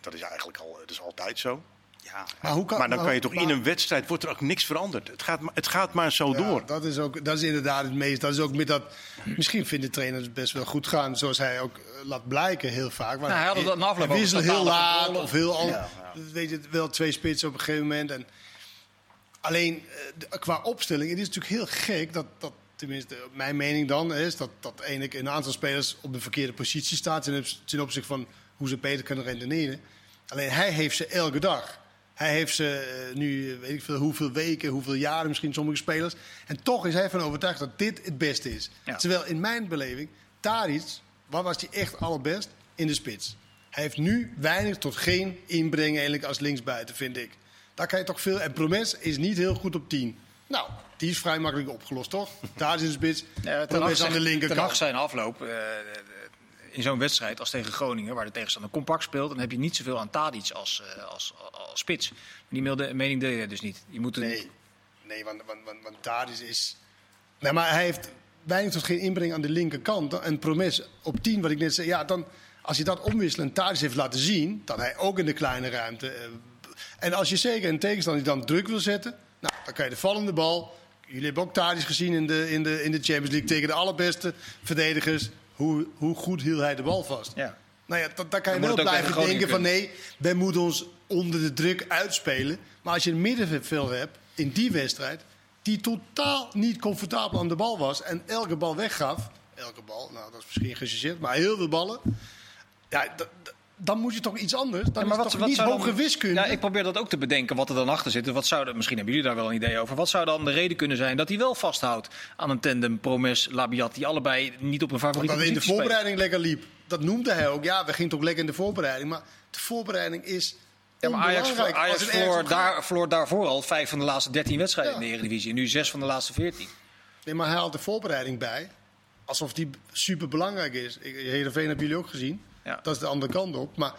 Dat is eigenlijk al, dat is altijd zo. Ja, maar, hoe kan, maar dan kan je toch in een wedstrijd wordt er ook niks veranderd. Het gaat, het gaat maar zo door. Dat is, ook, dat is inderdaad het meest. Dat is ook met dat. Misschien vinden trainers best wel goed gaan, zoals hij ook eh, laat blijken heel vaak. Maar nou, hij had het afloop wissel heel laat of heel al. Ja, Weet je, wel twee spitsen op een gegeven moment. En alleen eh, qua opstelling, het is natuurlijk heel gek dat, dat tenminste mijn mening dan is dat, dat eigenlijk een aantal spelers op de verkeerde positie staat ten opzichte van hoe ze beter kunnen redeneren. Alleen hij heeft ze elke dag. Hij heeft ze eh, nu, weet ik veel, hoeveel weken, hoeveel jaren misschien sommige spelers. En toch is hij van overtuigd dat dit het beste is. Terwijl in mijn beleving, Tadic, waar was hij echt allerbest? In de spits. Hij heeft nu weinig tot geen inbreng eigenlijk als linksbuiten, vind ik. Daar kan je toch veel... En Promes is niet heel goed op 10. Nou, die is vrij makkelijk opgelost, toch? Daar is de spits. Ja, Promes aan de linkerkant. zijn afloop... Uh, in zo'n wedstrijd als tegen Groningen, waar de tegenstander compact speelt, dan heb je niet zoveel aan Tadic als, uh, als, als, spits. Die mening deel je dus niet. Je moet Nee, nee want, want, want, want Tadic is... Nee, maar hij heeft weinig tot geen inbreng aan de linkerkant. En Promes op 10, wat ik net zei, ja, dan, als je dat omwisselt en heeft laten zien, dat hij ook in de kleine ruimte... Uh, en als je zeker een tegenstander die dan druk wil zetten, nou, dan kan je de vallende bal... Jullie hebben ook Tadic gezien in de, in, de, in de Champions League tegen de allerbeste verdedigers hoe, hoe goed hield hij de bal vast? Ja. Nou ja, daar kan je wel blijven denken van nee, wij moeten ons onder de druk uitspelen. Maar als je een middenveld hebt in die wedstrijd, die totaal niet comfortabel aan de bal was en elke bal weggaf. Elke bal, nou dat is misschien gechargeerd, maar heel veel ballen. Ja, dan moet je toch iets anders. Dan maar is wat, toch niet hoge wiskunde. Ja, ik probeer dat ook te bedenken wat er dan achter zit. Wat zou misschien hebben jullie daar wel een idee over. Wat zou dan de reden kunnen zijn dat hij wel vasthoudt aan een tandem Promes Labiat die allebei niet op een favoriete Dat in de voorbereiding lekker liep. Dat noemde hij ook. Ja, we gingen toch lekker in de voorbereiding. Maar de voorbereiding is ja, maar Ajax, Ajax verloor, daar, verloor daarvoor al vijf van de laatste dertien wedstrijden in de Eredivisie. En nu zes van de laatste veertien. Nee, maar hij haalt de voorbereiding bij. Alsof die super belangrijk is. Heerenveen hebben jullie ook gezien. Ja. Dat is de andere kant op. Maar,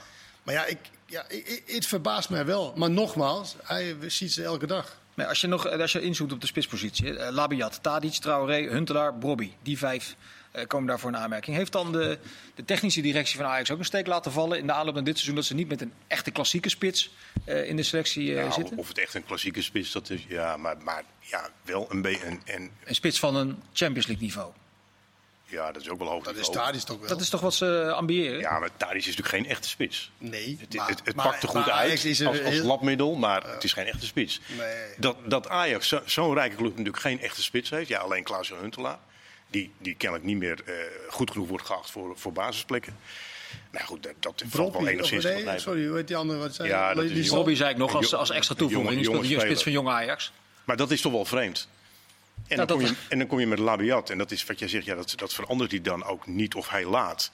maar ja, ik, ja ik, het verbaast mij wel. Maar nogmaals, hij ziet ze elke dag. Maar als je, nog, als je inzoekt op de spitspositie. Uh, Labiat, Tadic, Traoré, Huntelaar, Brobby. Die vijf uh, komen daarvoor een aanmerking. Heeft dan de, de, technische directie van Ajax ook een steek laten vallen in de aanloop naar dit seizoen... dat ze niet met een echte klassieke spits uh, in de selectie nou, zitten? Of het echt een klassieke spits dat is, ja, maar, maar ja, wel een beetje... Een, een, een spits van een Champions League niveau. Ja, dat is ook wel hoog. Dat is Tadic toch wel. Dat is toch wat ze ambiëren? Ja, maar Tadic is natuurlijk geen echte spits. Nee. Het, maar, het, het pakt er goed uit als, als labmiddel, maar het is geen echte spits. Nee. Dat, dat Ajax zo'n rijke club natuurlijk geen echte spits heeft. Ja, alleen Klaas Huntelaar. Die, die kennelijk niet meer uh, goed genoeg wordt geacht voor, voor basisplekken. Nou goed, dat, dat valt wel enigszins nee, Sorry, hoe heet die andere? Wat zei ja, dat is Robbie zei ik nog als, als extra toevoeging. Die speelt hier spits van Jong Ajax. Maar dat is toch wel vreemd. En, dan, kom je, en dan kom je met Labiat. En dat is wat jij zegt, ja, dat, dat verandert hij dan ook niet of hij laat.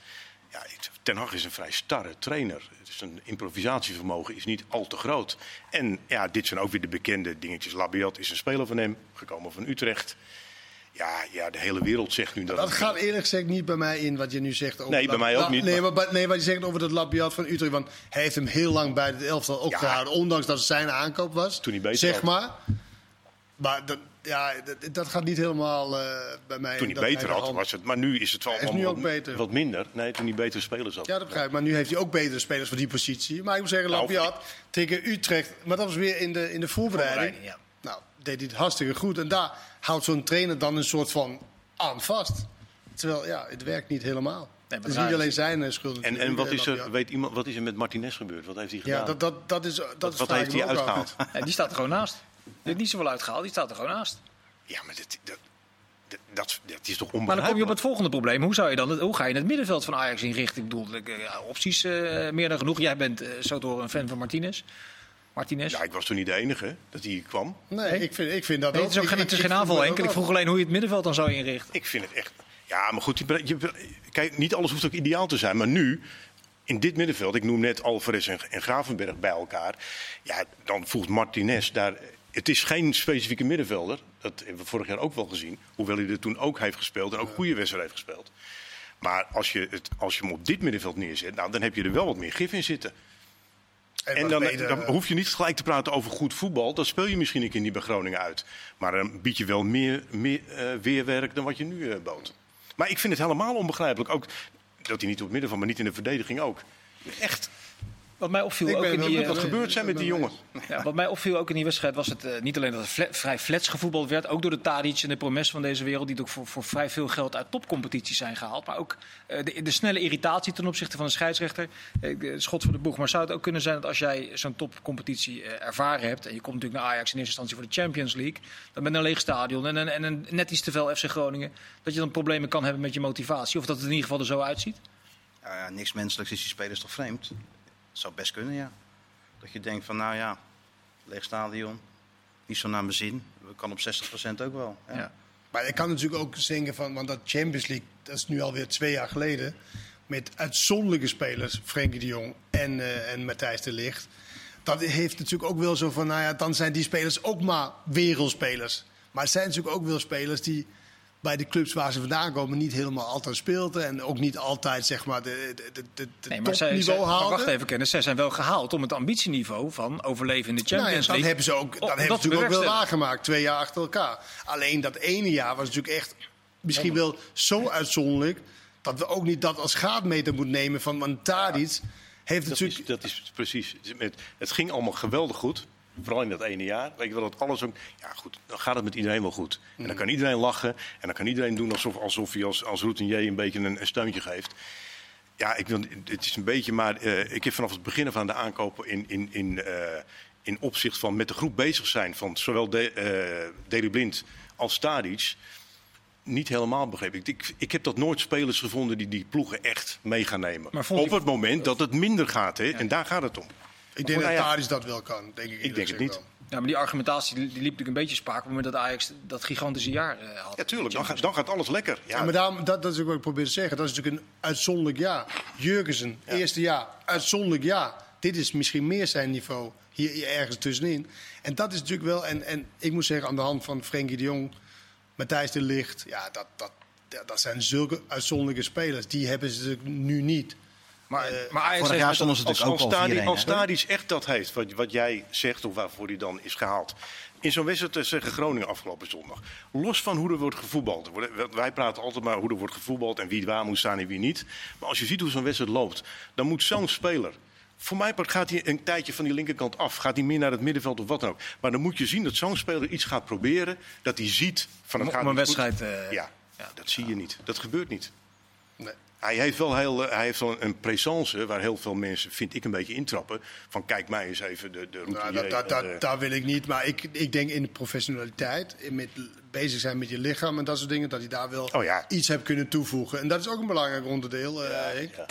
Ja, Ten Hag is een vrij starre trainer. Dus een improvisatievermogen is niet al te groot. En ja, dit zijn ook weer de bekende dingetjes. Labiat is een speler van hem, gekomen van Utrecht. Ja, ja, de hele wereld zegt nu dat. Dat gaat eerlijk gezegd niet bij mij in wat je nu zegt. Over nee, bij mij ook niet. Nee, maar, nee, wat je zegt over dat Labiat van Utrecht. Want hij heeft hem heel lang bij het elftal opgehouden. Ondanks dat het zijn aankoop was. Toen hij beter Zeg maar. Maar dat, ja, dat, dat, gaat niet helemaal uh, bij mij. Toen hij beter had, was het. Maar nu is het wel is nu ook beter. wat minder. Nee, toen hij betere spelers had. Ja, dat begrijp ik. Maar nu heeft hij ook betere spelers voor die positie. Maar ik moet zeggen, nou, Lapiat tegen Utrecht. Maar dat was weer in de, in de voorbereiding. ja. Nou, deed hij het hartstikke goed. En daar houdt zo'n trainer dan een soort van aan vast. Terwijl, ja, het werkt niet helemaal. Nee, het is niet alleen zijn eh, schuld. En, en wat, is er, weet iemand, wat is er met Martinez gebeurd? Wat heeft hij gedaan? Ja, dat, dat, dat is, dat wat, is wat heeft hij uitgehaald? Ja, die staat er gewoon naast. Die heeft niet zoveel uitgehaald, die staat er gewoon naast. Ja, maar dat, dat, dat, dat is toch onbegrijpelijk? Maar dan kom je op het volgende probleem. Hoe, zou je dan, hoe ga je het middenveld van Ajax inrichten? Ik bedoel, ja, opties uh, meer dan genoeg. Jij bent uh, zo door een fan van Martinez. Martinez. Ja, ik was toen niet de enige dat hij kwam. Nee, Ik, vind, ik vind dat nee, ook. Het is, ook geen, het is geen aanval, Henk. Ik vroeg alleen hoe je het middenveld dan zou inrichten. Ik vind het echt... Ja, maar goed, je, kijk, niet alles hoeft ook ideaal te zijn. Maar nu, in dit middenveld, ik noem net Alvarez en, en Gravenberg bij elkaar. Ja, dan voegt Martinez daar het is geen specifieke middenvelder. Dat hebben we vorig jaar ook wel gezien. Hoewel hij er toen ook heeft gespeeld en ook goede wedstrijden heeft gespeeld. Maar als je, het, als je hem op dit middenveld neerzet, nou, dan heb je er wel wat meer gif in zitten. En, dan, dan, hoef je niet gelijk te praten over goed voetbal. Dat speel je misschien een keer niet bij Groningen uit. Maar dan bied je wel meer, meer uh, weerwerk dan wat je nu uh, bood. Maar ik vind het helemaal onbegrijpelijk. Ook dat hij niet op het midden van, maar niet in de verdediging ook. Echt Wat mij opviel ook in die, wat gebeurd zijn met die jongen. Ja, wat mij opviel ook in die wedstrijd was het uh, niet alleen dat het vrij flats gevoetbald werd, ook door de Tadic en de Promes van deze wereld, die ook voor, voor vrij veel geld uit topcompetities zijn gehaald. Maar ook uh, de, de, snelle irritatie ten opzichte van de scheidsrechter. Uh, schot voor de boeg. Maar zou het ook kunnen zijn dat als jij zo'n topcompetitie ervaren hebt, en je komt natuurlijk naar Ajax in eerste instantie voor de Champions League, dan met een leeg stadion en en een net iets te veel FC Groningen, dat je dan problemen kan hebben met je motivatie. Of dat het in ieder geval er zo uitziet? ja, niks menselijks is die spelers toch vreemd? Zou best kunnen, ja. Dat je denkt van, nou ja, leeg stadion, niet zo naar mijn zin. We kan op 60% ook wel. Ja. ja. Maar ik kan natuurlijk ook zeggen van, want dat Champions League, dat is nu alweer twee jaar geleden. Met uitzonderlijke spelers, Frenkie de Jong en, uh, en Matthijs de Ligt. Dat heeft natuurlijk ook wel zo van, nou ja, dan zijn die spelers ook maar wereldspelers. Maar het zijn natuurlijk ook wel spelers die bij de clubs waar ze vandaan komen niet helemaal altijd speelden. En ook niet altijd zeg maar de, de, de, de nee, maar topniveau haalden. Wacht even, kennis. Zij zijn wel gehaald om het ambitieniveau van overleven in de Champions nou ja, League. Dat hebben ze ook, dat hebben ze natuurlijk ook wel waargemaakt. Twee jaar achter elkaar. Alleen dat ene jaar was natuurlijk echt misschien wel zo uitzonderlijk... dat we ook niet dat als gaatmeter moeten nemen van... Want Tadic heeft dat natuurlijk... Is, dat is precies... Het ging allemaal geweldig goed. Vooral in dat ene jaar. Weet je wel, dat alles ook. Ja, goed, dan gaat het met iedereen wel goed. En dan mm. kan iedereen lachen. En dan kan iedereen doen alsof, alsof hij als, als routinier een beetje een, een steuntje geeft. Ja, ik wil, het is een beetje, maar uh, ik heb vanaf het begin van de aankopen in, in, in, uh, in opzicht van met de groep bezig zijn van zowel de, uh, Deli Blind als Stadic niet helemaal begrepen. Ik, ik, heb dat nooit spelers gevonden die die ploegen echt mee gaan nemen. Op het moment dat het minder gaat, hè, en daar gaat het om. Ik denk dat Tadic dat wel kan, denk ik. Ik denk het niet. Ja, maar die argumentatie die, liep natuurlijk een beetje spaak op het moment dat Ajax dat gigantische jaar uh, had. Ja, tuurlijk. Dan, gaat, dan gaat alles lekker. Ja, maar daarom, dat, dat is ook wat ik probeer te zeggen. Dat is natuurlijk een uitzonderlijk jaar. Jurgensen, eerste jaar, uitzonderlijk jaar. Dit is misschien meer zijn niveau hier, hier, ergens tussenin. En dat is natuurlijk wel, en, en ik moet zeggen, aan de hand van Frenkie de Jong, Matthijs de Ligt, ja, dat, dat, dat zijn zulke uitzonderlijke spelers. Die hebben ze nu niet. Maar, uh, maar Ajax jaar stonden ze natuurlijk ook al Als Stadis echt dat heeft, wat, wat jij zegt of waarvoor hij dan is gehaald. In zo'n wedstrijd tegen Groningen afgelopen zondag. Los van hoe er wordt gevoetbald. Wij praten altijd maar hoe er wordt gevoetbald en wie waar moet staan en wie niet. Maar als je ziet hoe zo'n wedstrijd loopt, dan moet zo'n speler voor mij gaat hij een tijdje van die linkerkant af. Gaat hij meer naar het middenveld of wat dan ook. Maar dan moet je zien dat zo'n speler iets gaat proberen. Dat hij ziet van het gaat een wedstrijd. Uh, ja, ja, dat zie je niet. Dat gebeurt niet. Nee. Hij heeft wel heel, hij heeft wel een présence waar heel veel mensen, vind ik, een beetje intrappen. Van kijk mij eens even de, de route. Nou, dat, dat, daar wil ik niet. Maar ik, ik denk in de professionaliteit, in met bezig zijn met je lichaam en dat soort dingen, dat hij daar wel oh, ja. iets hebt kunnen toevoegen. En dat is ook een belangrijk onderdeel. Uh, ja.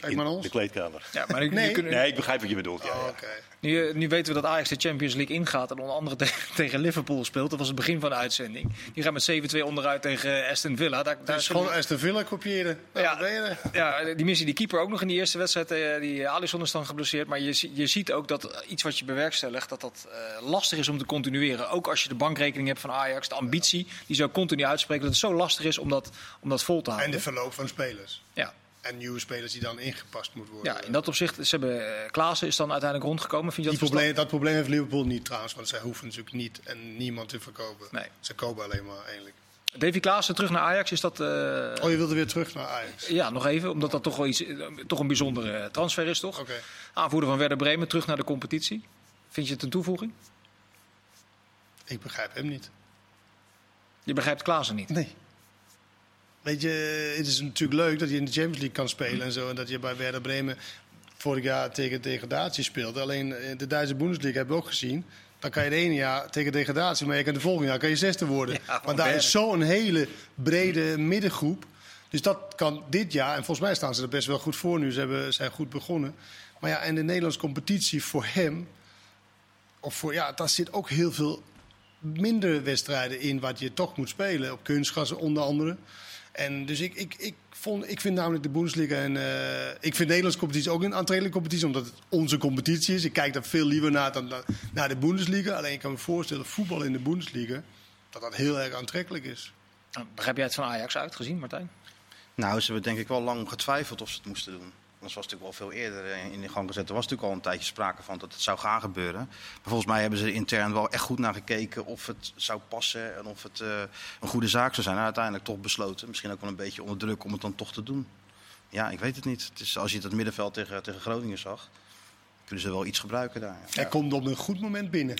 Kijk maar ons. De kleedkamer. Ja, maar ik, nee. nee, ik begrijp wat je bedoelt. Ja, oh, nu, nu, weten we dat Ajax de Champions League ingaat en onder andere tegen, Liverpool speelt. Dat was het begin van de uitzending. Die gaat met 7-2 onderuit tegen Aston Villa. Daar, daar is gewoon Aston Villa kopiëren. Ja, ja, die missie die keeper ook nog in die eerste wedstrijd. Uh, die Alisson is dan geblesseerd. Maar je, je ziet ook dat iets wat je bewerkstelligt, dat dat uh, lastig is om te continueren. Ook als je de bankrekening hebt van Ajax, de ambitie die zo continu uitspreken. Dat het zo lastig is om dat, om dat vol te houden. En de verloop van spelers. Ja. En nieuwe spelers die dan ingepast moeten worden. Ja, in dat opzicht, ze hebben, uh, Klaassen is dan uiteindelijk rondgekomen. Vind je dat, probleem, dat probleem heeft Liverpool niet trouwens, want zij hoeven natuurlijk niet en niemand te verkopen. Nee. Ze kopen alleen maar eigenlijk. Davy Klaassen terug naar Ajax, is dat... Uh... Oh, je wilde weer terug naar Ajax? Ja, nog even, omdat dat toch wel iets, eh, toch een bijzondere transfer is, toch? Okay. Aanvoerder van Werder Bremen, terug naar de competitie. Vind je het een toevoeging? Ik begrijp hem niet. Je begrijpt Klaassen niet? Nee. Weet je, het is natuurlijk leuk dat je in de Champions League kan spelen en zo. En dat je bij Werder Bremen vorig jaar tegen degradatie speelde. Alleen eh, de Duitse Bundesliga hebben we ook gezien. Dan kan je de ene jaar tegen degradatie, maar je kan de volgende jaar kan je zesde worden. Want daar is zo'n hele brede middengroep. Dus dat kan dit jaar, en volgens mij staan ze er best wel goed voor nu. Ze hebben, zijn goed begonnen. Maar ja, en de Nederlandse competitie voor hem, of voor, ja, daar zit ook heel veel minder wedstrijden in wat je toch moet spelen. Op kunstgas onder andere. En dus ik, ik, ik, vond, ik vind namelijk de Bundesliga en uh, ik vind de Nederlandse competitie ook een aantrekkelijke competitie, omdat het onze competitie is. Ik kijk daar veel liever naar dan naar de Bundesliga. Alleen ik kan me voorstellen, voetbal in de Bundesliga, dat dat heel erg aantrekkelijk is. Begrijp jij het van Ajax uitgezien, Martijn? Nou, ze hebben denk ik wel lang getwijfeld of ze het moesten doen. Dat was natuurlijk wel veel eerder eh, in de gang gezet. Er was natuurlijk al een tijdje sprake van dat het zou gaan gebeuren. Maar volgens mij hebben ze er intern wel echt goed naar gekeken of het zou passen en of het uh, een goede zaak zou zijn. En uiteindelijk toch besloten, misschien ook wel een beetje onder druk om het dan toch te doen. Ja, ik weet het niet. Het is, als je het middenveld tegen, tegen Groningen zag, kunnen ze wel iets gebruiken daar. Ja. Hij komt op een goed moment binnen.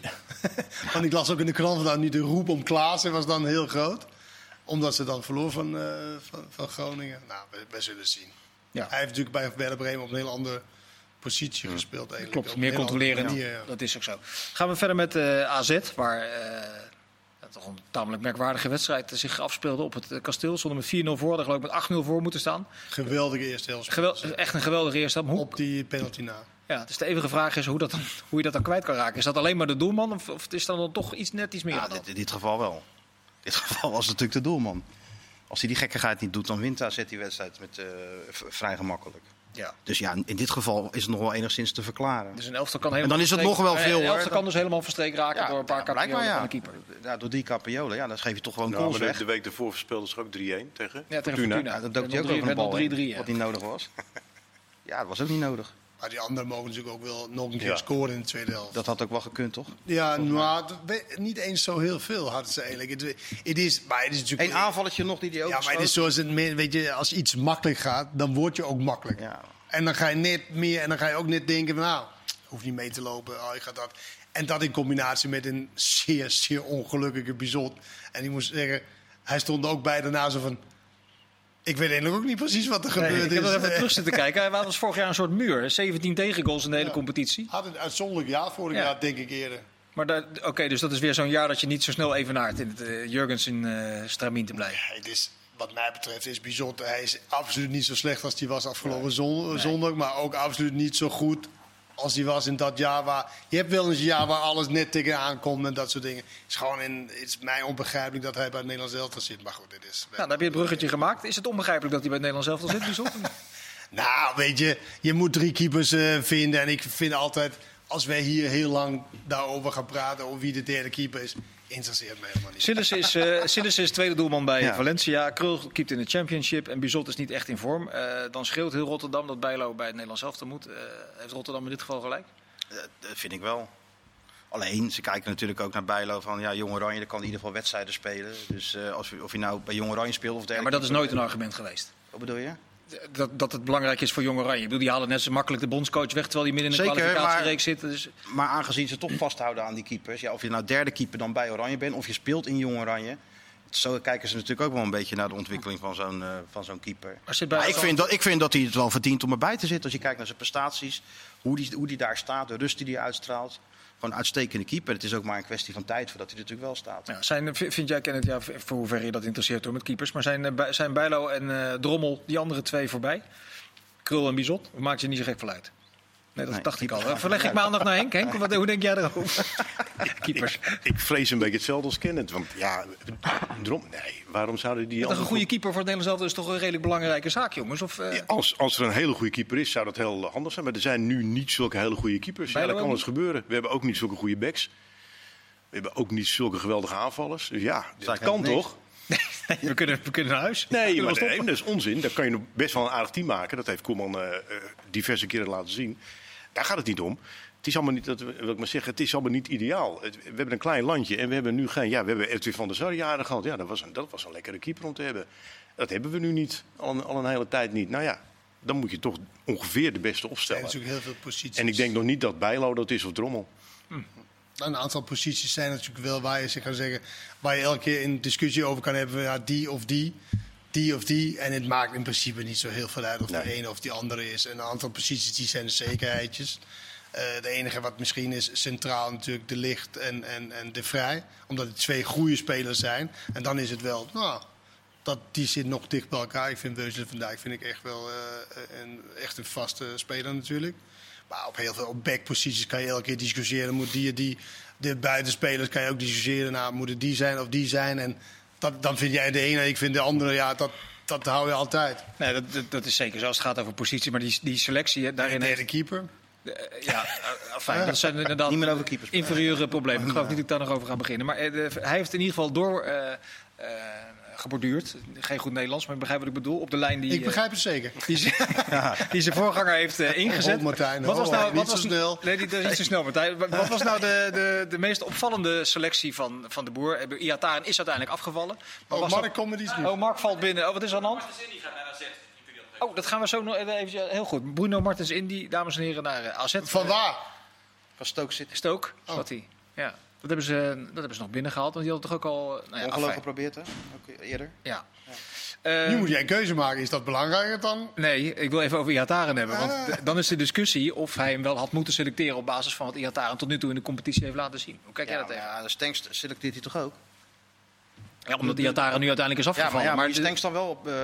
Want ik las ook in de krant vandaag nu de roep om Klaassen was dan heel groot. Omdat ze dan verloor van, eh, van, van Groningen. Nou, we, we zullen zien. Ja. Hij heeft natuurlijk bij Werder Bremen op een heel andere positie gespeeld. Eigenlijk. Klopt, meer manier, ja. Dat is ook zo. Gaan we verder met eh, AZ, waar eh, ja, toch een tamelijk merkwaardige wedstrijd zich afspeelde op het eh, kasteel. Zonder met 4-0 voor, hadden geloof ik met 8-0 voor moeten staan. Geweldige eerste helft. Gewel- echt een geweldige eerste helft. Op die penalty na. Ja, dus de eeuwige vraag is hoe, dat dan, hoe je dat dan kwijt kan raken. Is dat alleen maar de doelman of, of is dat dan toch iets, net iets meer? Ja, dit, in dit geval wel. In dit geval was het natuurlijk de doelman. Als hij die gekkigheid niet doet, dan wint AZ die wedstrijd met, eh, v- vrij gemakkelijk. Ja. Dus ja, in dit geval is het nog wel enigszins te verklaren. Dus een elftal kan helemaal En dan is het verstreek- nog wel veel, Een elftal kan dus helemaal verstreken raken door een paar ja. van de keeper. Ja, door die capriolen. Ja, dan geef je toch gewoon Nou, goals de, weg. de week ervoor verspeelden ze ook 3-1 tegen Ja, tegen Fortuna. Fortuna. Ja, dat dook hij ook over een bal 0-3, heen, ja. Wat niet nodig was. ja, dat was ook niet nodig. Maar die anderen mogen natuurlijk ook wel nog een keer Ja. scoren in de tweede helft. Dat had ook wel gekund, toch? Ja, nou, we- niet eens zo heel veel hadden ze eigenlijk. Het, het is, maar het is natuurlijk... Eén aanvalletje nog die die ook Ja, maar het is zoals het, meer- weet je, als iets makkelijk gaat, dan word je ook makkelijk. Ja. En dan ga je net meer en dan ga je ook net denken van, nou, hoef niet mee te lopen, oh, ik ga dat. En dat in combinatie met een zeer, zeer ongelukkige bizot. En ik moest zeggen, hij stond ook bij daarna zo van, ik weet eigenlijk ook niet precies wat er Nee, gebeurd ik heb is. er even terug zitten kijken. Hij was vorig jaar een soort muur. 17 tegengoals in de hele Ja. competitie. Had een uitzonderlijk jaar vorig Ja. jaar, denk ik eerder. Maar oké, dus dat is weer zo'n jaar dat je niet zo snel evenaart in het uh, Jurgensen uh, stramien te blijven. Ja, het is, wat mij betreft is Bizot, hij is absoluut niet zo slecht als hij was afgelopen zon- zondag. Maar ook absoluut niet zo goed als hij was in dat jaar waar... Je hebt wel eens een jaar waar alles net tegenaan komt en dat soort dingen. Het is gewoon in, het is mij onbegrijpelijk dat hij bij het Nederlands elftal zit. Maar goed, dit is... Nou, dan heb je het bruggetje gemaakt. Is het onbegrijpelijk dat hij bij het Nederlands elftal zit, bijzonder? Nou, weet je, je moet drie keepers eh, vinden. En ik vind altijd, als wij hier heel lang daarover gaan praten, over wie de derde keeper is, interesseert me helemaal niet. Is, eh Sillissen is tweede doelman bij Ja. Valencia. Krul keept in de championship en Bizot is niet echt in vorm. Eh, dan schreeuwt heel Rotterdam dat Bijlo bij het Nederlands elftal moet. Eh, heeft Rotterdam in dit geval gelijk? Dat vind ik wel. Alleen, ze kijken natuurlijk ook naar Bijlo van ja, Jong Oranje dat kan in ieder geval wedstrijden spelen. Dus eh, als, of je nou bij Jong Oranje speelt of Ja, derde maar dat is nooit een argument geweest. Wat bedoel je? Dat, dat het belangrijk is voor Jong Oranje. Ik bedoel, die halen net zo makkelijk de bondscoach weg terwijl hij midden in de Zeker, kwalificatiereeks zit. Dus, Maar aangezien ze toch vasthouden aan die keepers, ja, of je nou derde keeper dan bij Oranje bent of je speelt in Jong Oranje. Zo kijken ze natuurlijk ook wel een beetje naar de ontwikkeling van zo'n eh, van zo'n keeper. maar zit bij Maar ik vind, dat, ik vind dat hij het wel verdient om erbij te zitten. Als je kijkt naar zijn prestaties, hoe die, hoe die daar staat, de rust die hij uitstraalt. Een uitstekende keeper. Het is ook maar een kwestie van tijd voordat hij er natuurlijk wel staat. Ja, zijn, v- vind jij, Kenneth, ja, voor hoever je dat interesseert hoor, met keepers. Maar zijn, eh, zijn Bijlo en eh, Drommel, die andere twee voorbij? Krul en Bizot? Maakt je niet zo gek vanuit? Nee, dat Nee, dacht ik al. gaan Verleg ik niet maandag naar Henk. Henk, wat, hoe denk jij erover? keepers. Ik vrees een beetje hetzelfde als Kenneth. Want ja, drom, nee, waarom zouden die... Een goede keeper voor het Nederlands elftal is toch een redelijk belangrijke zaak, jongens? Of, eh, Ja, Als, als er een hele goede keeper is, zou dat heel anders zijn. Maar er zijn nu niet zulke hele goede keepers. Ja, dat kan eens gebeuren. We hebben ook niet zulke goede backs. We hebben ook niet zulke geweldige aanvallers. Dus ja, dat ik kan toch? we, kunnen, we kunnen naar huis. Nee, maar dat is onzin. Daar kan je nog best wel een aardig team maken. Dat heeft Koeman eh, eh, diverse keren laten zien. Daar gaat het niet om. Het is allemaal niet, dat wil ik maar zeggen, het is allemaal niet ideaal. Het- we hebben een klein landje en we hebben nu geen... Ja, we hebben Edwin van der Sar jaren gehad. Ja, dat was, een, dat was een lekkere keeper om te hebben. Dat hebben we nu niet. Al een, al een hele tijd niet. Nou ja, dan moet je toch ongeveer de beste Er zijn opstellen. natuurlijk heel veel posities. En ik denk nog niet dat Bijlo dat is of Drommel. Een aantal posities zijn natuurlijk wel waar je zeg gaan zeggen, waar je elke keer een discussie over kan hebben. Ja, die of die, die of die. En het maakt in principe niet zo heel veel uit of de ene of die andere is. En een aantal posities die zijn de zekerheidjes. Eh, de enige wat misschien is centraal natuurlijk de licht en, en, en de vrij. Omdat het twee goede spelers zijn. En dan is het wel, nou, dat, die zit nog dicht bij elkaar. Ik vind Weuselen vandaag vind ik echt wel eh, een, echt een vaste speler natuurlijk. Maar op heel veel op backposities kan je elke keer discussiëren. Moet die, die, de buitenspelers kan je ook discussiëren. Nou, moeten die zijn of die zijn? En dat, dan vind jij de ene en ik vind de andere. Ja, dat, dat hou je altijd. Nee, dat, dat, dat is zeker zo als het gaat over positie. Maar die, die selectie, daarin Derde heeft... keeper. eh, ja, eh, fijn, dat zijn inderdaad Niet meer over keepers inferieure problemen. Ik geloof niet dat ik daar nog over ga beginnen. Maar eh, de- hij heeft in ieder geval door eh, eh, geborduurd. Geen goed Nederlands, maar ik begrijp wat ik bedoel. Op de lijn die, Ik eh, begrijp het zeker. die, zijn- die zijn voorganger heeft eh, ingezet. Oh, Martijn, wat was oh, nou, niet wat zo was, snel. Nee, die- dat is niet zo snel, Martijn. Wat was nou de, de, de meest opvallende selectie van, van de boer? Eh, Iataren is uiteindelijk afgevallen. Maar Oh, Mark komt met iets nieuws. Oh, Mark valt binnen. Oh, wat is er aan de hand? Oh, dat gaan we zo nog even. Heel goed. Bruno Martens Indy, dames en heren, naar AZ. Vandaar. Van Stoke City. Stoke, zat hij. Ja. Dat hebben, ze, dat hebben ze nog binnengehaald, want die hadden toch ook al... Nou ja, Ongelooflijk geprobeerd, hè? Ook eerder. Ja. Uh, nu moet jij een keuze maken. Is dat belangrijker dan? Nee, ik wil even over Iataren hebben. Want ah. dan is de discussie of hij hem wel had moeten selecteren op basis van wat Iataren tot nu toe in de competitie heeft laten zien. Hoe kijk jij dat tegen? Ja, de Stenks selecteert hij toch ook? Ja, omdat die Atara nu uiteindelijk is afgevallen. Ja, maar, ja, maar, maar die dan wel op, uh,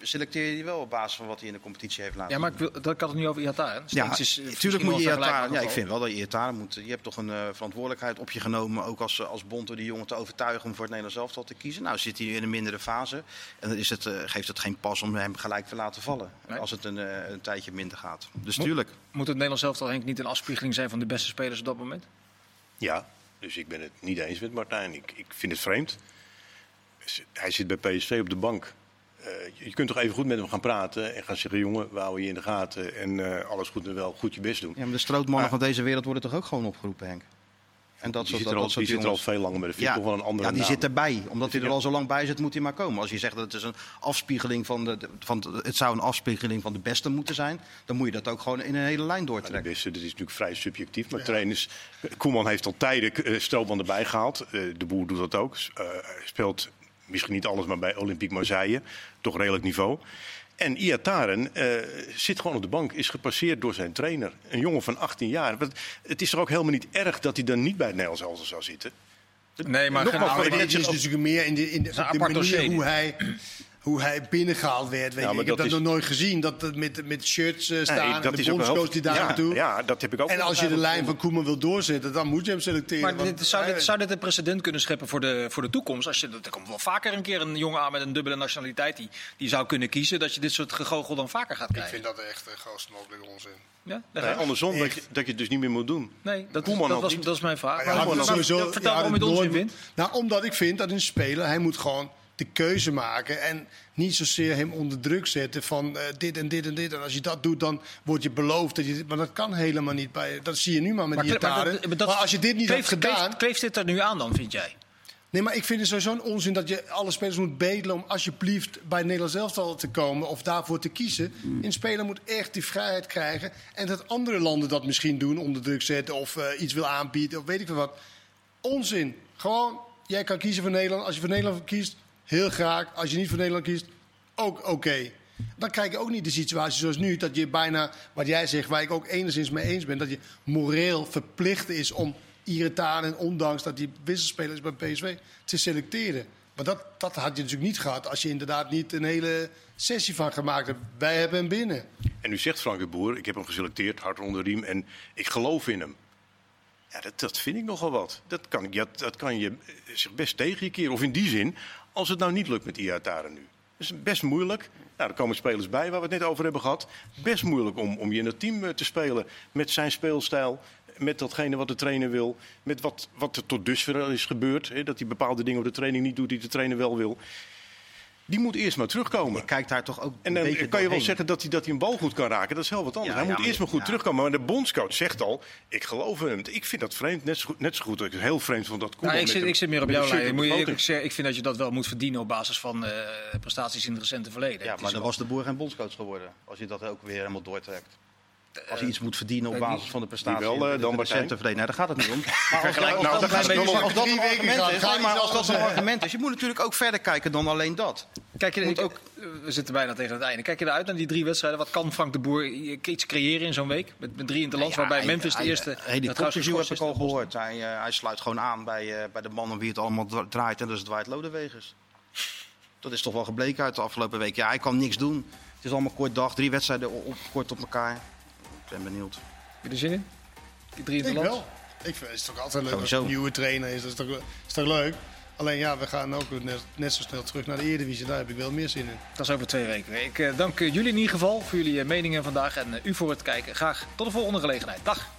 selecteer je die wel op basis van wat hij in de competitie heeft laten Ja, maar ik, wil, dat kan het nu over Iataren. Ja, is, natuurlijk moet je Iataren... Ja, ik vind wel dat je Iataren moet... Je hebt toch een uh, verantwoordelijkheid op je genomen, ook als, als bond, door die jongen te overtuigen om voor het Nederlands elftal te kiezen. Nou zit hij in een mindere fase en dan is het, uh, geeft het geen pas om hem gelijk te laten vallen. Nee? Als het een, een, tijdje minder gaat. Dus Mo tuurlijk. Moet het Nederlands elftal Henk niet een afspiegeling zijn van de beste spelers op dat moment? Ja, dus ik ben het niet eens met Martijn. Ik, ik vind het vreemd hij zit bij PSV op de bank. Uh, je kunt toch even goed met hem gaan praten en gaan zeggen: jongen, we houden je in de gaten en uh, alles goed en wel, goed je best doen. Ja, maar de strootmannen van deze wereld worden toch ook gewoon opgeroepen, Henk? En dat die zit er, al, dat die zit er al veel langer, maar dat vind ja, toch wel een andere Ja, die zit erbij. Omdat hij er al zo lang bij zit, moet hij maar komen. Als je zegt dat het is een afspiegeling van de, van het zou een afspiegeling van de beste moeten zijn, dan moet je dat ook gewoon in een hele lijn doortrekken. de beste, dat is natuurlijk vrij subjectief. Maar ja. trainers, Koeman heeft al tijden uh, stroopman erbij gehaald. Uh, de Boer doet dat ook. Uh, speelt misschien niet alles, maar bij Olympique Marseille. Toch redelijk niveau. En Iataren uh, zit gewoon op de bank, is gepasseerd door zijn trainer. Een jongen van 18 jaar. Het is toch ook helemaal niet erg dat hij dan niet bij het Nederlands elftal zou zitten? Nee, maar Nogmaals, het is natuurlijk meer in de, in de, de manier hoe hij hoe hij binnengehaald werd. Weet ja, ik heb dat nog nooit gezien. Dat met, met shirts uh, staan nee, dat en de bondscoach die daar naartoe. Ja, dat heb ik ook. En als je de lijn van Koeman wil doorzetten, dan moet je hem selecteren. Maar dit, zou, dit, zou dit een precedent kunnen scheppen voor de, voor de toekomst? Als je, er komt wel vaker een keer een jongen aan met een dubbele nationaliteit die, die zou kunnen kiezen. Dat je dit soort gegogel dan vaker gaat krijgen. Ik vind dat echt een grootste mogelijke onzin. Ja, nee, andersom, dat je, dat je het dus niet meer moet doen. Nee, dat, dat, dat, was, dat is mijn vraag. Ja, ja, sowieso, vertel waarom je het onzin vindt. Nou, omdat ik vind dat een speler, hij moet gewoon de keuze maken. En niet zozeer hem onder druk zetten van uh, dit en dit en dit. En als je dat doet, dan word je beloofd. Dat je, maar dat kan helemaal niet. Bij, dat zie je nu maar met maar, die maar, maar, maar, als je dit niet kleeft, hebt gedaan... Kleeft, dit er nu aan dan, vind jij? Nee, maar ik vind het sowieso een onzin dat je alle spelers moet bedelen om alsjeblieft bij het Nederlands elftal te komen of daarvoor te kiezen. Een speler moet echt die vrijheid krijgen. En dat andere landen dat misschien doen, onder druk zetten of uh, iets wil aanbieden of weet ik veel wat. Onzin. Gewoon, jij kan kiezen voor Nederland. Als je voor Nederland kiest, heel graag. Als je niet voor Nederland kiest, ook oké. Dan krijg je ook niet de situatie zoals nu, dat je bijna, wat jij zegt, waar ik ook enigszins mee eens ben, dat je moreel verplicht is om Irataan en ondanks dat die wisselspelers bij PSV te selecteren. Maar dat, dat had je natuurlijk niet gehad als je inderdaad niet een hele sessie van gemaakt hebt. Wij hebben hem binnen. En nu zegt Frank de Boer, ik heb hem geselecteerd, hard onder de riem en ik geloof in hem. Ja, dat, dat vind ik nogal wat. Dat kan, ja, dat kan je zich best tegen je keren. Of in die zin, als het nou niet lukt met Iataren nu. Dat is best moeilijk. Nou, er komen spelers bij waar we het net over hebben gehad. Best moeilijk om, om je in het team eh, te spelen met zijn speelstijl. Met datgene wat de trainer wil. Met wat, wat er tot dusver is gebeurd. Hè, dat hij bepaalde dingen op de training niet doet die de trainer wel wil die moet eerst maar terugkomen. Je kijkt daar toch ook En dan kan je wel zeggen dat hij, dat hij een bal goed kan raken. Dat is heel wat anders. hij moet eerst maar goed terugkomen. Maar de bondscoach zegt al, ik geloof in hem. Ik vind dat vreemd, net zo goed, net zo goed ik heel vreemd van dat nou, ik, zit, ik zit meer op jouw lijn. Ik, ik, ik, vind dat je dat wel moet verdienen op basis van uh, prestaties in het recente verleden. Ja, maar dan was de boer geen bondscoach geworden. Als je dat ook weer helemaal doortrekt. Als je iets moet verdienen op basis van de prestatie. Wel, dan recente verleden. Nee, daar gaat het niet om. Maar als, nou, als, dat, een argument is, maar als dat een argument is, je moet natuurlijk ook verder kijken dan alleen dat. Kijk je, ook, we zitten bijna tegen het einde. Kijk je eruit naar die drie wedstrijden? Wat kan Frank de Boer iets creëren in zo'n week? Met, met drie in het land, waarbij Memphis de eerste... Interview heb ik al gehoord. Hij, uh, hij sluit gewoon aan bij, uh, bij de mannen wie het allemaal draait. En dat is Dwight Lodewegers. Dat is toch wel gebleken uit de afgelopen week. Ja, hij kan niks doen. Het is allemaal kort dag. Drie wedstrijden op, kort op elkaar ben benieuwd. Heb je er zin in? Die drie in het land? Wel. Ik vind het toch altijd leuk als een nieuwe trainer is. Dat is toch, is toch leuk? Alleen ja, we gaan ook net, net, zo snel terug naar de Eredivisie. Daar heb ik wel meer zin in. Dat is over twee weken. Ik uh, dank jullie in ieder geval voor jullie uh, meningen vandaag. En uh, u voor het kijken. Graag tot de volgende gelegenheid. Dag!